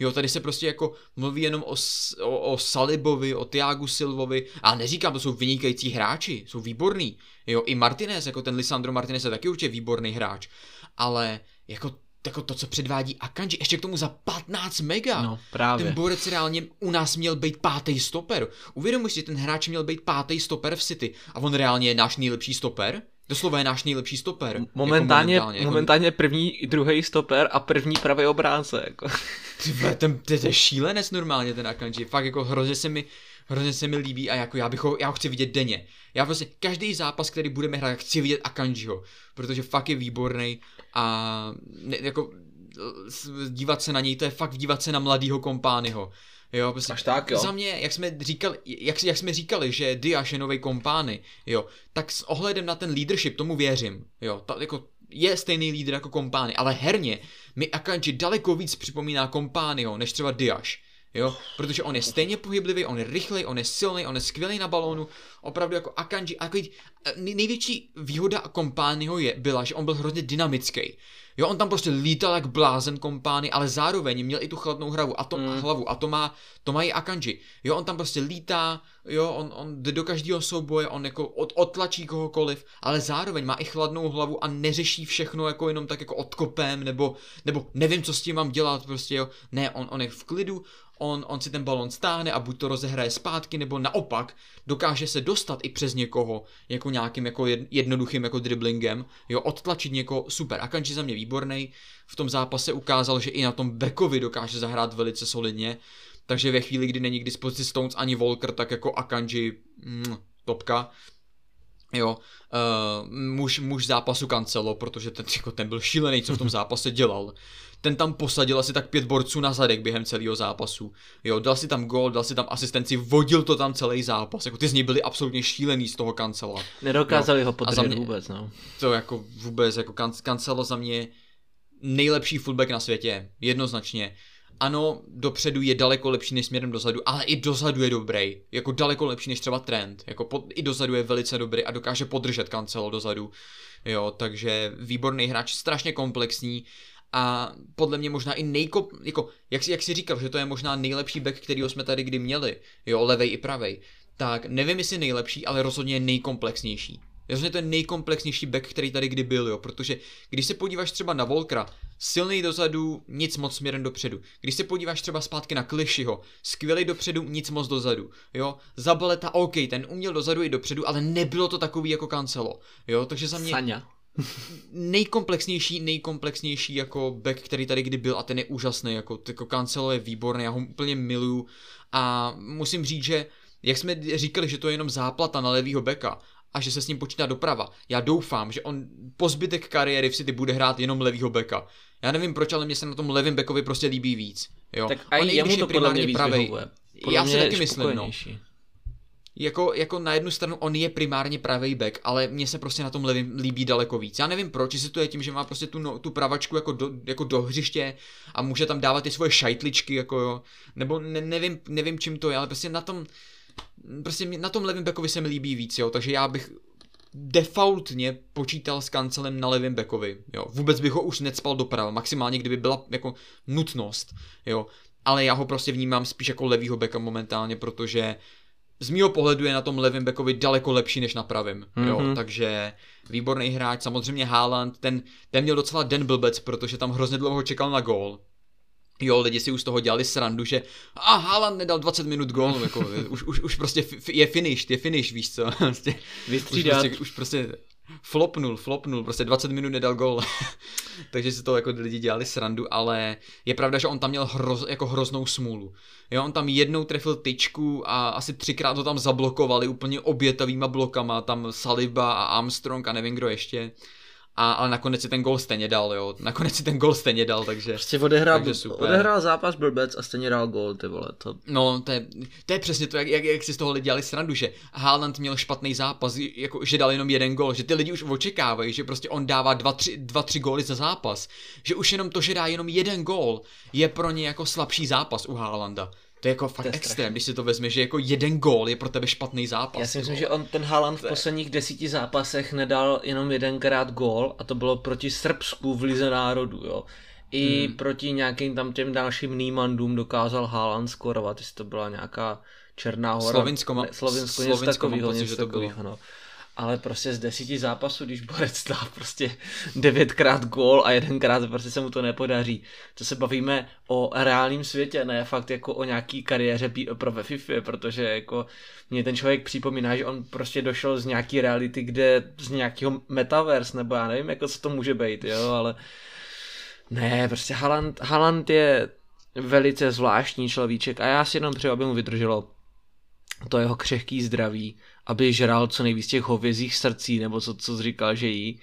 Jo, tady se prostě jako mluví jenom o, o, o Salibovi, o Tiagu Silvovi, a neříkám, to jsou vynikající hráči, jsou výborní. Jo, i Martinez, jako ten Lisandro Martinez je taky určitě výborný hráč, ale jako jako to, co předvádí Akanji, ještě k tomu za 15 mega. No, právě. Ten borec reálně u nás měl být pátý stoper. Uvědomuji si, ten hráč měl být pátý stoper v City a on reálně je náš nejlepší stoper. Doslova je náš nejlepší stoper. Momentálně, jako momentálně, jako... momentálně první, druhý stoper a první pravý obránce. Jako. Ty, ten, ten, ten šílenec normálně ten Akanji. Fakt jako hrozně se mi, hrozně se mi líbí a jako já bych ho, já ho chci vidět denně. Já prostě každý zápas, který budeme hrát, chci vidět Akanjiho, protože fakt je výborný a ne, jako dívat se na něj, to je fakt dívat se na mladýho kompányho. Jo, prostě Až tak, jo. Za mě, jak jsme říkali, jak, jak jsme říkali, že Diaš je nový kompány, jo, tak s ohledem na ten leadership tomu věřím, jo, ta, jako je stejný lídr jako kompány, ale herně mi Akanji daleko víc připomíná kompányho, než třeba Diaš. Jo, protože on je stejně pohyblivý, on je rychlej, on je silný, on je skvělý na balónu, opravdu jako Akanji. A jako největší výhoda kompányho je, byla, že on byl hrozně dynamický. Jo, on tam prostě lítal jak blázen kompány, ale zároveň měl i tu chladnou hlavu a to, mm. hlavu a to má, to má i Akanji. Jo, on tam prostě lítá, jo, on, on jde do každého souboje, on jako od, odtlačí kohokoliv, ale zároveň má i chladnou hlavu a neřeší všechno jako jenom tak jako odkopem, nebo, nebo nevím, co s tím mám dělat, prostě jo. Ne, on, on je v klidu, on, on si ten balon stáhne a buď to rozehraje zpátky, nebo naopak dokáže se dostat i přes někoho, jako nějakým jako jednoduchým jako driblingem, jo, odtlačit někoho, super, Akanji za mě výborný, v tom zápase ukázal, že i na tom backovi dokáže zahrát velice solidně, takže ve chvíli, kdy není k dispozici Stones ani Volker, tak jako Akanji, mm, topka, Jo, uh, muž, muž zápasu kancelo, protože ten, jako ten byl šílený, co v tom zápase dělal ten tam posadil asi tak pět borců na zadek během celého zápasu. Jo, dal si tam gol, dal si tam asistenci, vodil to tam celý zápas. Jako ty z něj byli absolutně šílený z toho kancela. Nedokázali jo. ho podržet mě, vůbec, no. To jako vůbec, jako kan, kancelo za mě nejlepší fullback na světě, jednoznačně. Ano, dopředu je daleko lepší než směrem dozadu, ale i dozadu je dobrý. Jako daleko lepší než třeba trend. Jako pod, i dozadu je velice dobrý a dokáže podržet kancelo dozadu. Jo, takže výborný hráč, strašně komplexní a podle mě možná i nejko, jako, jak, jak si říkal, že to je možná nejlepší back, který jsme tady kdy měli, jo, levej i pravej, tak nevím, jestli nejlepší, ale rozhodně nejkomplexnější. Rozhodně to je nejkomplexnější back, který tady kdy byl, jo, protože když se podíváš třeba na Volkra, silný dozadu, nic moc směrem dopředu. Když se podíváš třeba zpátky na Klišiho, skvělý dopředu, nic moc dozadu, jo. Zabaleta, OK, ten uměl dozadu i dopředu, ale nebylo to takový jako Cancelo, jo, takže za mě... Sanya nejkomplexnější, nejkomplexnější jako back, který tady kdy byl a ten je úžasný, jako, jako Cancelo je výborný, já ho úplně miluju a musím říct, že jak jsme říkali, že to je jenom záplata na levýho beka a že se s ním počítá doprava. Já doufám, že on po zbytek kariéry v City bude hrát jenom levýho beka. Já nevím proč, ale mně se na tom levém bekovi prostě líbí víc. Jo. Tak a on jemu to primárně pravej. Já si taky myslím, no jako, jako na jednu stranu on je primárně pravý back, ale mně se prostě na tom levým líbí daleko víc. Já nevím proč, jestli to je tím, že má prostě tu, no, tu pravačku jako do, jako do hřiště a může tam dávat ty svoje šajtličky, jako jo, nebo ne, nevím, nevím čím to je, ale prostě na tom, prostě na tom levém backovi se mi líbí víc, jo, takže já bych defaultně počítal s kancelem na levém backovi, jo, vůbec bych ho už necpal doprava, maximálně kdyby byla jako nutnost, jo, ale já ho prostě vnímám spíš jako levýho backa momentálně, protože z mýho pohledu je na tom levém backovi daleko lepší než na pravém, mm-hmm. jo, mhm. takže výborný hráč, samozřejmě Haaland, ten, ten měl docela den blbec, protože tam hrozně dlouho čekal na gól, Jo, lidi si už z toho dělali srandu, že a Haaland nedal 20 minut gól, jako, už, už, už prostě je finished, je finish, víš co. Prostě, už, prostě, už prostě flopnul, flopnul, prostě 20 minut nedal gol. Takže si to jako lidi dělali srandu, ale je pravda, že on tam měl hroz, jako hroznou smůlu. Jo, on tam jednou trefil tyčku a asi třikrát to tam zablokovali úplně obětavýma blokama, tam Saliba a Armstrong a nevím kdo ještě a, ale nakonec si ten gol stejně dal, jo. Nakonec si ten gol stejně dal, takže... Prostě odehrál, takže super. odehrál zápas blbec a stejně dal gol, ty vole. To... No, to je, to je přesně to, jak, jak, jak si z toho lidi dělali srandu, že Haaland měl špatný zápas, jako, že dal jenom jeden gol, že ty lidi už očekávají, že prostě on dává dva, tři, dva, tři góly za zápas. Že už jenom to, že dá jenom jeden gól, je pro ně jako slabší zápas u Haalanda. To je jako fakt je extrém, strašný. když si to vezme, že jako jeden gól je pro tebe špatný zápas. Já si myslím, že on ten Haaland v posledních desíti zápasech nedal jenom jedenkrát gól a to bylo proti Srbsku v Lize národů, jo. I hmm. proti nějakým tam těm dalším Nýmandům dokázal Haaland skorovat, jestli to byla nějaká Černá hora. Slovinsko, ma... Slovinsko, něco takového, něco takového, no. Ale prostě z desíti zápasů, když Borec dá prostě devětkrát gól a jedenkrát prostě se mu to nepodaří. To se bavíme o reálním světě, ne fakt jako o nějaký kariéře pro ve FIFA, protože jako mě ten člověk připomíná, že on prostě došel z nějaký reality, kde z nějakého metaverse, nebo já nevím, jako co to může být, jo, ale ne, prostě Haaland, Haaland je velice zvláštní človíček a já si jenom přeju, aby mu vydrželo to jeho křehký zdraví, aby žral co nejvíc těch hovězích srdcí, nebo co, co jsi říkal, že jí.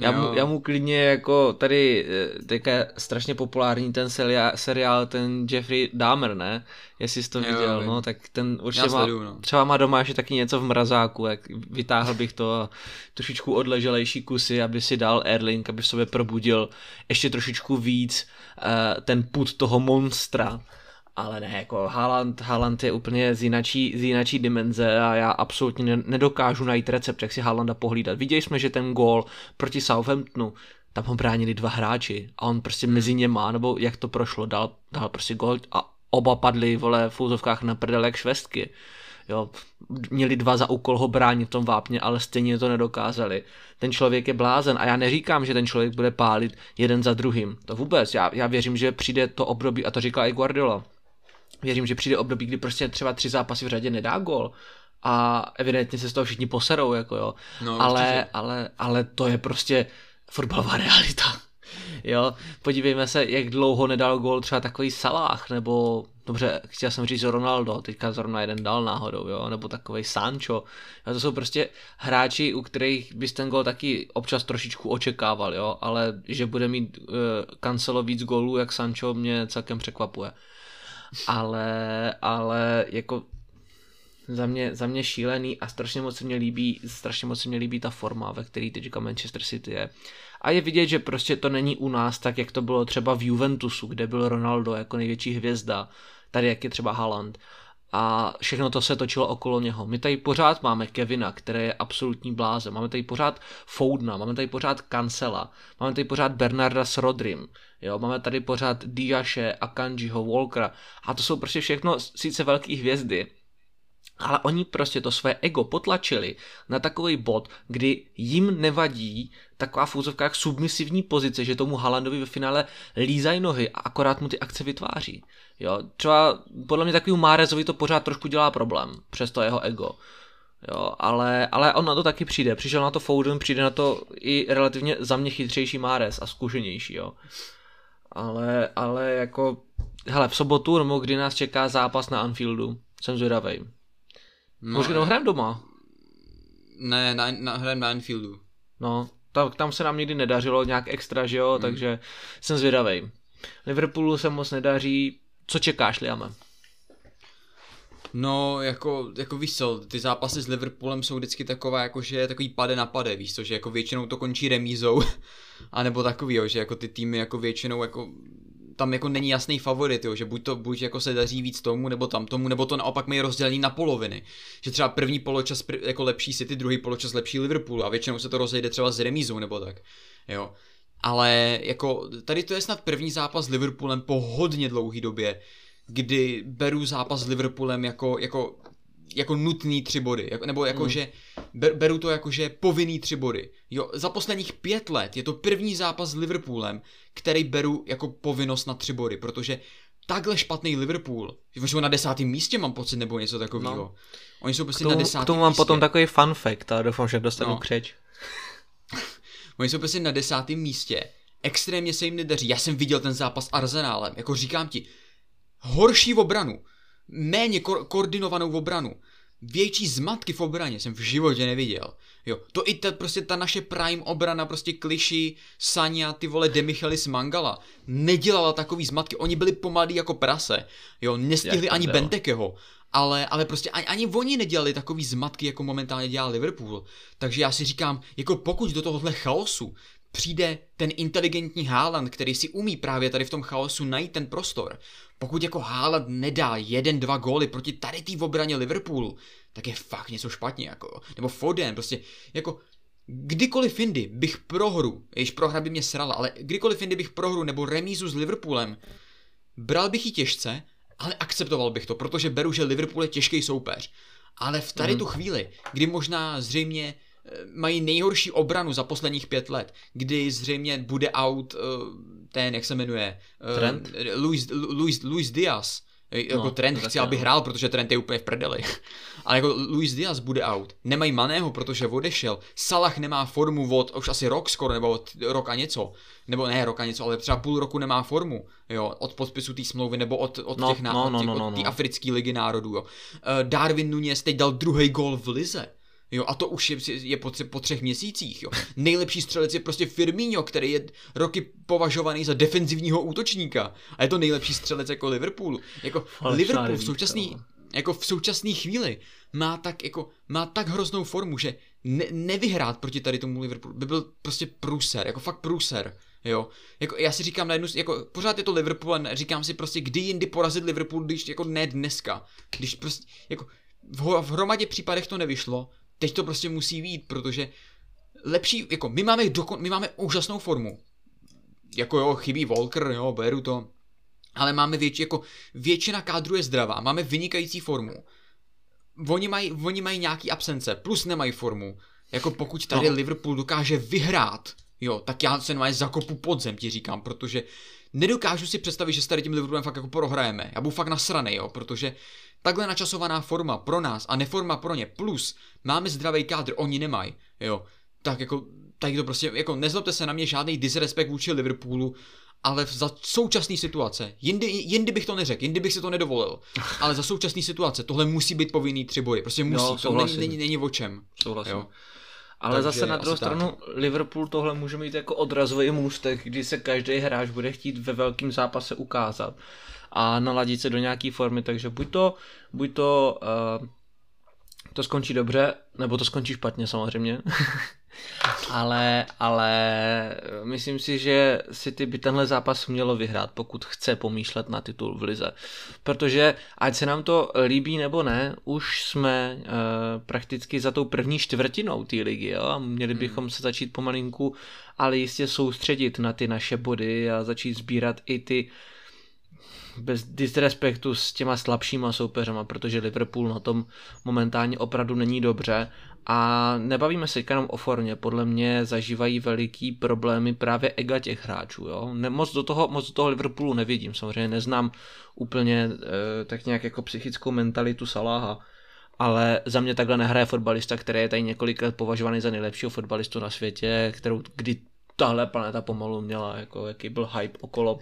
Já mu, já mu klidně jako tady eh, teďka je strašně populární ten seriál, seriál ten Jeffrey Dahmer, ne? Jestli jsi to jo, viděl, vím. no, tak ten určitě má, sleduju, no. třeba má doma ještě taky něco v mrazáku, jak vytáhl bych to trošičku odleželejší kusy, aby si dal Erling, aby v sobě probudil ještě trošičku víc uh, ten put toho monstra ale ne, jako Haaland, Haaland je úplně z jinačí, z jinačí dimenze a já absolutně nedokážu najít recept, jak si Haalanda pohlídat. Viděli jsme, že ten gól proti Southamptonu, tam ho bránili dva hráči a on prostě mezi něma, nebo jak to prošlo, dal, dal prostě gól a oba padli, vole, v úzovkách na prdel jak švestky. Jo, měli dva za úkol ho bránit v tom vápně, ale stejně to nedokázali. Ten člověk je blázen a já neříkám, že ten člověk bude pálit jeden za druhým. To vůbec. Já, já věřím, že přijde to období, a to říkal i Guardiola, věřím, že přijde období, kdy prostě třeba tři zápasy v řadě nedá gol a evidentně se z toho všichni poserou, jako jo. No, ale, ale, ale to je prostě fotbalová realita. Jo, podívejme se, jak dlouho nedal gol třeba takový Salah, nebo dobře, chtěl jsem říct Ronaldo, teďka zrovna jeden dal náhodou, jo, nebo takový Sancho. Jo, to jsou prostě hráči, u kterých bys ten gol taky občas trošičku očekával, jo, ale že bude mít uh, Cancelo víc gólů jak Sancho mě celkem překvapuje ale, ale jako za mě, za mě šílený a strašně moc se mě líbí, strašně moc se mě líbí ta forma, ve které teďka Manchester City je. A je vidět, že prostě to není u nás tak, jak to bylo třeba v Juventusu, kde byl Ronaldo jako největší hvězda, tady jak je třeba Haaland a všechno to se točilo okolo něho. My tady pořád máme Kevina, který je absolutní bláze, máme tady pořád Foudna, máme tady pořád Kancela, máme tady pořád Bernarda s Rodrym, jo, máme tady pořád Diaše, Akanjiho, Walkera a to jsou prostě všechno sice velké hvězdy, ale oni prostě to své ego potlačili na takový bod, kdy jim nevadí taková v úzovkách submisivní pozice, že tomu Halandovi ve finále lízají nohy a akorát mu ty akce vytváří. Jo, třeba podle mě takový Márezovi to pořád trošku dělá problém, přes to jeho ego. Jo, ale, ale on na to taky přijde. Přišel na to Foden, přijde na to i relativně za mě chytřejší Márez a zkušenější, jo. Ale, ale jako, hele, v sobotu, nebo kdy nás čeká zápas na Anfieldu, jsem zvědavý. No, Možná hrám doma. Ne, na, na, hrám na Anfieldu. No, tak tam se nám nikdy nedařilo nějak extra, že jo, hmm. takže jsem zvědavý. Liverpoolu se moc nedaří, co čekáš, Liame? No, jako, jako víš co, ty zápasy s Liverpoolem jsou vždycky taková, jako že takový pade na pade, víš co, že jako většinou to končí remízou, anebo takový, že jako ty týmy jako většinou jako tam jako není jasný favorit, jo, že buď to buď jako se daří víc tomu, nebo tam tomu, nebo to naopak mají rozdělení na poloviny. Že třeba první poločas jako lepší City, druhý poločas lepší Liverpool a většinou se to rozejde třeba s remízou nebo tak. Jo. Ale jako tady to je snad první zápas s Liverpoolem po hodně dlouhé době, kdy beru zápas s Liverpoolem jako, jako, jako nutný tři body, jako, nebo jako, mm. že ber, beru to jako, že povinný tři body. Jo, za posledních pět let je to první zápas s Liverpoolem, který beru jako povinnost na tři body, protože takhle špatný Liverpool, že jsou na desátém místě, mám pocit, nebo něco takového. No. Oni jsou prostě tomu, na desátém K tomu mám místě. potom takový fun fact, ale doufám, že dostanu no. křeč. Oni jsou prostě na desátém místě. Extrémně se jim nedaří. Já jsem viděl ten zápas s Arsenálem. Jako říkám ti, horší v obranu. Méně ko- koordinovanou v obranu. Větší zmatky v obraně jsem v životě neviděl. Jo, to i ta, prostě ta naše prime obrana, prostě kliši, Sanya, ty vole Demichelis Mangala, nedělala takový zmatky, oni byli pomalí jako prase, jo, nestihli ani Bentekeho, ale, ale prostě ani, ani oni nedělali takový zmatky, jako momentálně dělá Liverpool. Takže já si říkám, jako pokud do tohohle chaosu přijde ten inteligentní Haaland, který si umí právě tady v tom chaosu najít ten prostor, pokud jako Haaland nedá jeden, dva góly proti tady té obraně Liverpoolu, tak je fakt něco špatně, jako, nebo Foden, prostě, jako, kdykoliv jindy bych prohru, jež prohra by mě srala, ale kdykoliv jindy bych prohru nebo remízu s Liverpoolem, bral bych ji těžce, ale akceptoval bych to, protože beru, že Liverpool je těžký soupeř. Ale v tady mm. tu chvíli, kdy možná zřejmě mají nejhorší obranu za posledních pět let, kdy zřejmě bude out uh, ten, jak se jmenuje, uh, Trent? Luis, Luis, Luis Diaz, jako no, Trent chci, aby hrál, protože Trent je úplně v prdeli. Ale jako Luis Diaz bude out. Nemají Maného, protože odešel. Salah nemá formu od už asi rok skoro, nebo od rok a něco. Nebo ne rok a něco, ale třeba půl roku nemá formu. Jo, od podpisu té smlouvy, nebo od, od no, těch no, no, no, no, od no. africké ligy národů. Jo. Uh, Darwin Nunez teď dal druhý gol v lize. Jo, a to už je, je po, po třech měsících. Jo. Nejlepší střelec je prostě Firmino, který je roky považovaný za defenzivního útočníka. A je to nejlepší střelec jako Liverpoolu. Jako Ale Liverpool v současný, jako v současné chvíli má tak, jako, má tak hroznou formu, že ne, nevyhrát proti tady tomu Liverpoolu by byl prostě průser, jako fakt průser. Jo, jako já si říkám na jednu, jako pořád je to Liverpool a říkám si prostě, kdy jindy porazit Liverpool, když jako ne dneska. Když prostě, jako v, v hromadě případech to nevyšlo, teď to prostě musí vít, protože lepší, jako my máme, dokon, my máme úžasnou formu. Jako jo, chybí Volker, jo, beru to. Ale máme větši, jako většina kádru je zdravá, máme vynikající formu. Oni mají, oni mají nějaký absence, plus nemají formu. Jako pokud tady no. Liverpool dokáže vyhrát, jo, tak já se nemají zakopu podzem, ti říkám, protože nedokážu si představit, že s tady tím Liverpoolem fakt jako prohrajeme. Já budu fakt nasranej, jo, protože takhle načasovaná forma pro nás a neforma pro ně, plus máme zdravý kádr, oni nemají, jo, tak jako, tak to prostě, jako nezlobte se na mě žádný disrespekt vůči Liverpoolu, ale za současné situace, jindy, jindy bych to neřekl, jindy bych si to nedovolil, ale za současné situace tohle musí být povinný tři boje, prostě musí, no, to není, není, není o čem. Souhlasím. Jo. Ale Takže zase na druhou stranu tak. Liverpool tohle může mít jako odrazový můstek, kdy se každý hráč bude chtít ve velkém zápase ukázat a naladit se do nějaké formy, takže buď to, buď to uh, to skončí dobře, nebo to skončí špatně samozřejmě. ale, ale myslím si, že City by tenhle zápas mělo vyhrát, pokud chce pomýšlet na titul v lize. Protože ať se nám to líbí nebo ne, už jsme uh, prakticky za tou první čtvrtinou té ligy jo? a měli hmm. bychom se začít pomalinku, ale jistě soustředit na ty naše body a začít sbírat i ty bez disrespektu s těma slabšíma soupeřama, protože Liverpool na tom momentálně opravdu není dobře a nebavíme se jenom o formě, podle mě zažívají veliký problémy právě ega těch hráčů. Jo? Ne, moc, do toho, moc do toho Liverpoolu nevidím, samozřejmě neznám úplně e, tak nějak jako psychickou mentalitu Saláha, ale za mě takhle nehraje fotbalista, který je tady několik let považovaný za nejlepšího fotbalistu na světě, kterou kdy tahle planeta pomalu měla, jako jaký byl hype okolo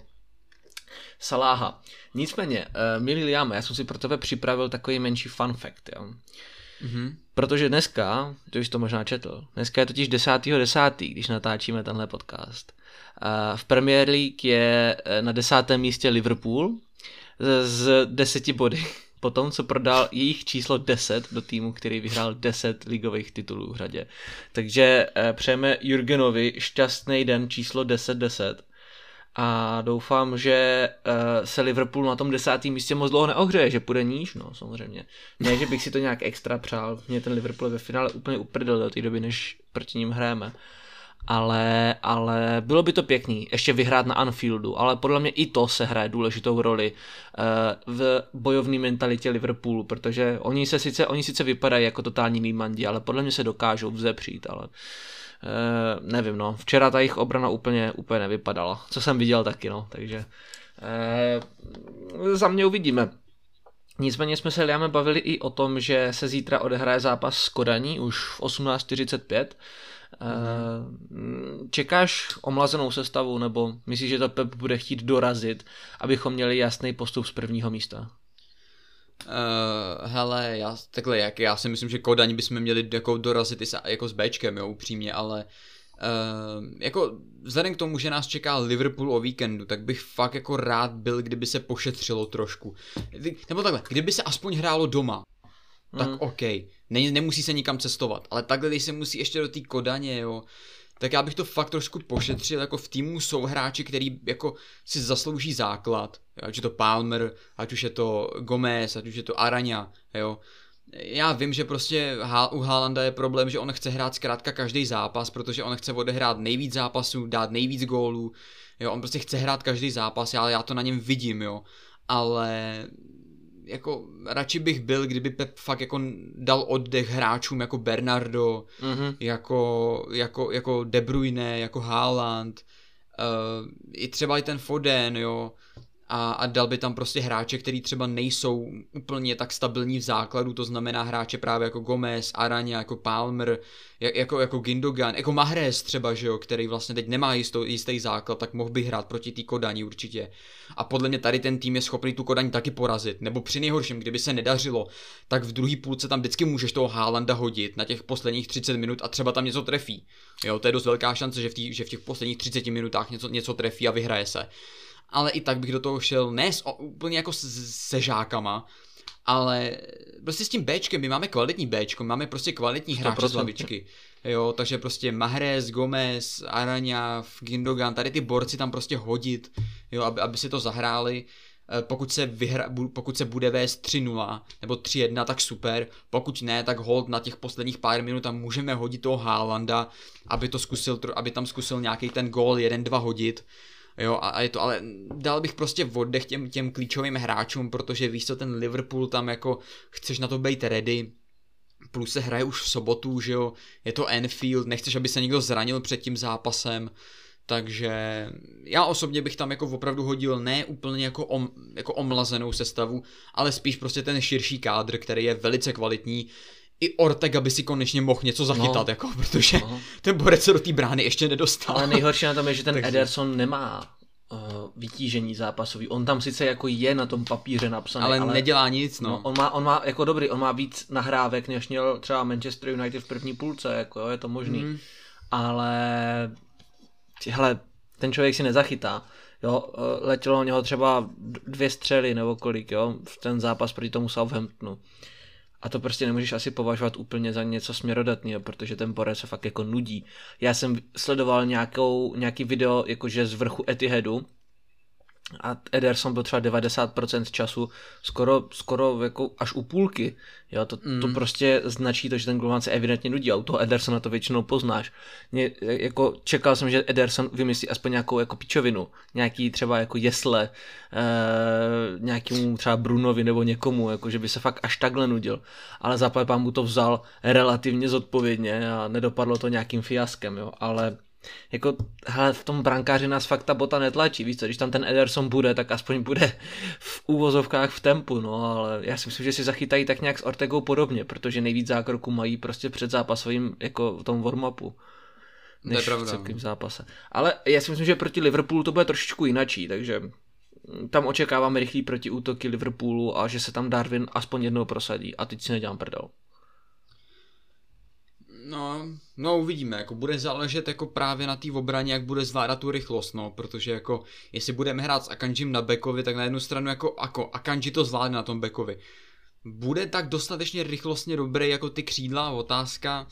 Saláha. Nicméně, uh, milý Liam, já jsem si pro tebe připravil takový menší fun fact, jo. Mm-hmm. Protože dneska, to už to možná četl, dneska je totiž 10.10., 10., když natáčíme tenhle podcast. V Premier League je eh, na desátém místě Liverpool z deseti body. Potom, co prodal jejich číslo 10 do týmu, který vyhrál 10 ligových titulů v řadě. Takže uh, přejeme Jurgenovi šťastný den číslo 10-10 a doufám, že uh, se Liverpool na tom desátém místě moc dlouho neohřeje, že půjde níž, no samozřejmě. Ne, že bych si to nějak extra přál, mě ten Liverpool ve finále úplně uprdel do té doby, než proti ním hrajeme. Ale, ale bylo by to pěkný, ještě vyhrát na Anfieldu, ale podle mě i to se hraje důležitou roli uh, v bojovné mentalitě Liverpoolu, protože oni se sice, oni sice vypadají jako totální límandi, ale podle mě se dokážou vzepřít, ale uh, Eh, nevím, no. Včera ta jejich obrana úplně, úplně nevypadala. Co jsem viděl taky, no. Takže e, za mě uvidíme. Nicméně jsme se Liame bavili i o tom, že se zítra odehraje zápas s Kodaní už v 18.45. Mm. Čekáš omlazenou sestavu, nebo myslíš, že to Pep bude chtít dorazit, abychom měli jasný postup z prvního místa? Uh, hele, já, takhle, jak, já si myslím, že Kodaň bychom měli jako dorazit i s, jako s Bčkem, jo, upřímně, ale uh, jako vzhledem k tomu, že nás čeká Liverpool o víkendu, tak bych fakt jako rád byl, kdyby se pošetřilo trošku. Nebo takhle, kdyby se aspoň hrálo doma, tak mm. OK, ne, nemusí se nikam cestovat, ale takhle, když se musí ještě do té Kodaně, jo, tak já bych to fakt trošku pošetřil, jako v týmu jsou hráči, který jako si zaslouží základ, ať je to Palmer, ať už je to Gomez, ať už je to Araňa, jo. Já vím, že prostě u Haalanda je problém, že on chce hrát zkrátka každý zápas, protože on chce odehrát nejvíc zápasů, dát nejvíc gólů, jo, on prostě chce hrát každý zápas, ale já to na něm vidím, jo, ale jako radši bych byl, kdyby Pep fakt jako dal oddech hráčům jako Bernardo, mm-hmm. jako, jako, jako De Bruyne, jako Haaland, uh, i třeba i ten Foden, jo, a, a dal by tam prostě hráče, který třeba nejsou úplně tak stabilní v základu, to znamená hráče právě jako Gomez, Araňa, jako Palmer, jako, jako Gindogan, jako Mahrez třeba, že jo, který vlastně teď nemá jistou, jistý základ, tak mohl by hrát proti té Kodani určitě. A podle mě tady ten tým je schopný tu Kodani taky porazit, nebo při nejhorším, kdyby se nedařilo, tak v druhé půlce tam vždycky můžeš toho Haalanda hodit na těch posledních 30 minut a třeba tam něco trefí. Jo, to je dost velká šance, že v, tý, že v těch posledních 30 minutách něco, něco trefí a vyhraje se ale i tak bych do toho šel ne s, úplně jako se žákama, ale prostě s tím Bčkem, my máme kvalitní Bčko, máme prostě kvalitní hráče z lavičky. Jo, takže prostě Mahrez, Gomez, Araňa, Gindogan, tady ty borci tam prostě hodit, jo, aby, aby si to zahráli. Eh, pokud se, vyhra, pokud se bude vést 3-0 nebo 3-1, tak super. Pokud ne, tak hold na těch posledních pár minut tam můžeme hodit toho Haalanda, aby to zkusil, aby tam zkusil nějaký ten gól 1-2 hodit Jo, a, a je to, ale dal bych prostě oddech těm, těm klíčovým hráčům, protože víš co, ten Liverpool tam jako chceš na to být ready, plus se hraje už v sobotu, že jo, je to Enfield, nechceš, aby se někdo zranil před tím zápasem, takže já osobně bych tam jako opravdu hodil ne úplně jako, om, jako omlazenou sestavu, ale spíš prostě ten širší kádr, který je velice kvalitní. I Ortega by si konečně mohl něco zachytat, no. jako, protože no. ten borec se do té brány ještě nedostal. Ale nejhorší na tom je, že ten Takže... Ederson nemá uh, vytížení zápasový. On tam sice jako je na tom papíře napsaný, ale, ale nedělá nic, no. no. on, má, on má jako dobrý, on má víc nahrávek, než měl třeba Manchester United v první půlce, jako jo, je to možný. Mm. Ale hele, ten člověk si nezachytá. Jo, letělo něho třeba dvě střely nebo kolik, jo, v ten zápas proti tomu Southamptonu. A to prostě nemůžeš asi považovat úplně za něco směrodatného, protože ten borec se fakt jako nudí. Já jsem sledoval nějakou, nějaký video jakože z vrchu Etihadu, a Ederson byl třeba 90% času skoro, skoro jako až u půlky. Jo, to, mm. to prostě značí to, že ten golman se evidentně nudí a u toho Edersona to většinou poznáš. Mě, jako čekal jsem, že Ederson vymyslí aspoň nějakou jako pičovinu, nějaký třeba jako jesle, e, nějakému třeba Brunovi nebo někomu, jako že by se fakt až takhle nudil. Ale zaplepám mu to vzal relativně zodpovědně a nedopadlo to nějakým fiaskem, jo, ale jako, hele, v tom brankáři nás fakt ta bota netlačí, víš co, když tam ten Ederson bude, tak aspoň bude v úvozovkách v tempu, no, ale já si myslím, že si zachytají tak nějak s Ortegou podobně, protože nejvíc zákroků mají prostě před zápasovým, jako v tom warm-upu než to je pravda. v celkém zápase. Ale já si myslím, že proti Liverpoolu to bude trošičku jinačí, takže tam očekáváme rychlý protiútoky Liverpoolu a že se tam Darwin aspoň jednou prosadí a teď si nedělám prdel. No, no uvidíme, jako bude záležet jako právě na té obraně, jak bude zvládat tu rychlost, no, protože jako, jestli budeme hrát s Akanjim na bekovi, tak na jednu stranu jako, jako Akanji to zvládne na tom bekovi. Bude tak dostatečně rychlostně dobrý jako ty křídla, otázka,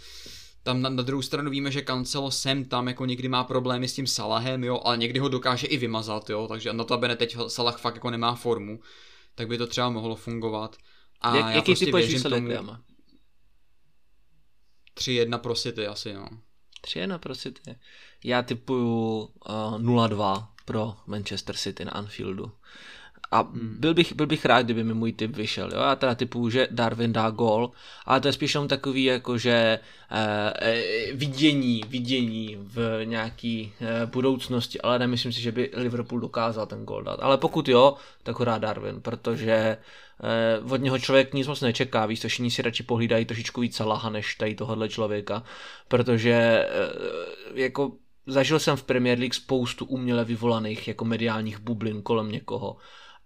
tam na, na druhou stranu víme, že Cancelo sem tam jako někdy má problémy s tím Salahem, jo, ale někdy ho dokáže i vymazat, jo, takže na to, aby teď Salah fakt jako nemá formu, tak by to třeba mohlo fungovat. A Jak, já jaký prostě věřím tomu, 3-1 pro City asi, no. 3-1 pro City. Já typuju uh, 0-2 pro Manchester City na Anfieldu. A hmm. byl bych, byl bych rád, kdyby mi můj typ vyšel. Jo? Já teda typu, že Darwin dá gol, ale to je spíš jenom takový jako, že eh, vidění, vidění v nějaký eh, budoucnosti, ale nemyslím si, že by Liverpool dokázal ten gol dát. Ale pokud jo, tak ho dá Darwin, protože eh, od něho člověk nic moc nečeká, víš, to všichni si radši pohlídají trošičku víc Salaha než tady tohohle člověka, protože eh, jako zažil jsem v Premier League spoustu uměle vyvolaných jako mediálních bublin kolem někoho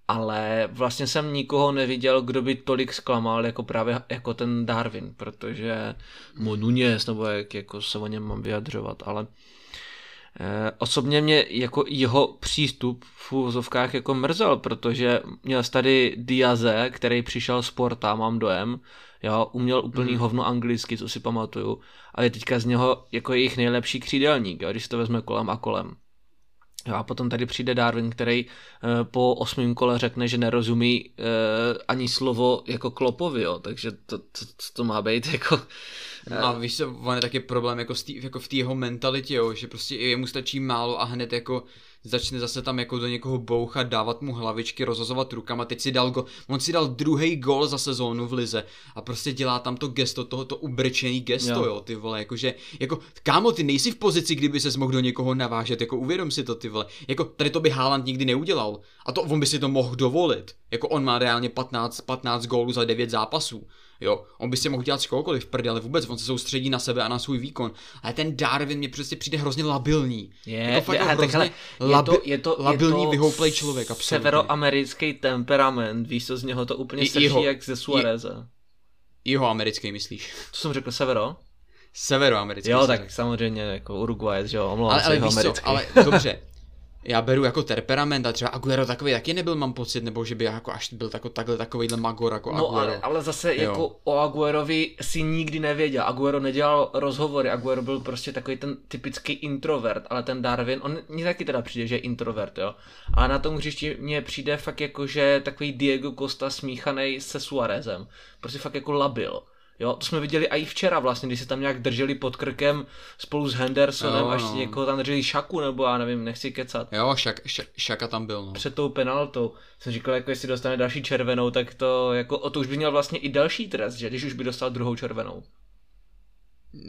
ale vlastně jsem nikoho neviděl, kdo by tolik zklamal jako právě jako ten Darwin, protože mu Nunes, nebo jak jako se o něm mám vyjadřovat, ale eh, osobně mě jako jeho přístup v úvozovkách jako mrzel, protože měl tady Diaze, který přišel z Porta, mám dojem, jo, uměl úplný mm. hovno anglicky, co si pamatuju, ale teďka z něho jako jejich nejlepší křídelník, jo, když to vezme kolem a kolem. A potom tady přijde Darwin, který uh, po osmém kole řekne, že nerozumí uh, ani slovo jako klopovi, jo, takže to, to, to, má být jako... Uh, a víš on je taky problém jako, stý, jako v té jeho mentalitě, jo, že prostě jemu stačí málo a hned jako začne zase tam jako do někoho bouchat, dávat mu hlavičky, rozhazovat rukama, teď si dal go, on si dal druhý gol za sezónu v lize a prostě dělá tam to gesto, tohoto ubrečený gesto, jo. jo, ty vole, jakože, jako, kámo, ty nejsi v pozici, kdyby se mohl do někoho navážet, jako uvědom si to, ty vole, jako, tady to by Haaland nikdy neudělal. A to on by si to mohl dovolit, jako on má reálně 15, 15 gólů za 9 zápasů, Jo, on by si mohl dělat v prdě, ale vůbec on se soustředí na sebe a na svůj výkon. Ale ten Darwin mě prostě přijde hrozně labilní. Je, jako fakt je, jako hrozně takhle, labi, je to, je to, labilní, je to vyhouplej člověk, absolutně. Severoamerický temperament, víš co, z něho to úplně srší jak ze Suareza. Jeho americký myslíš? Co jsem řekl, severo? Severoamerický. Jo, tak samozřejmě jako Uruguay, že jo, omlouvám ale, se, ale, víš co, ale dobře, já beru jako temperament a třeba Aguero takový taky nebyl, mám pocit, nebo že by jako až byl tako, takhle takovýhle magor jako no, Aguero. Ale, ale zase jo. jako o Aguerovi si nikdy nevěděl. Aguero nedělal rozhovory, Aguero byl prostě takový ten typický introvert, ale ten Darwin, on mě taky teda přijde, že je introvert, jo. A na tom hřišti mně přijde fakt jako, že takový Diego Costa smíchaný se Suarezem. Prostě fakt jako labil. Jo, to jsme viděli i včera vlastně, když se tam nějak drželi pod krkem spolu s Hendersonem, jo, až no. někoho tam drželi šaku, nebo já nevím, nechci kecat. Jo, šak, šak, šaka tam byl, no. Před tou penaltou. Jsem říkal, jako jestli dostane další červenou, tak to, jako, o to už by měl vlastně i další trest, že když už by dostal druhou červenou.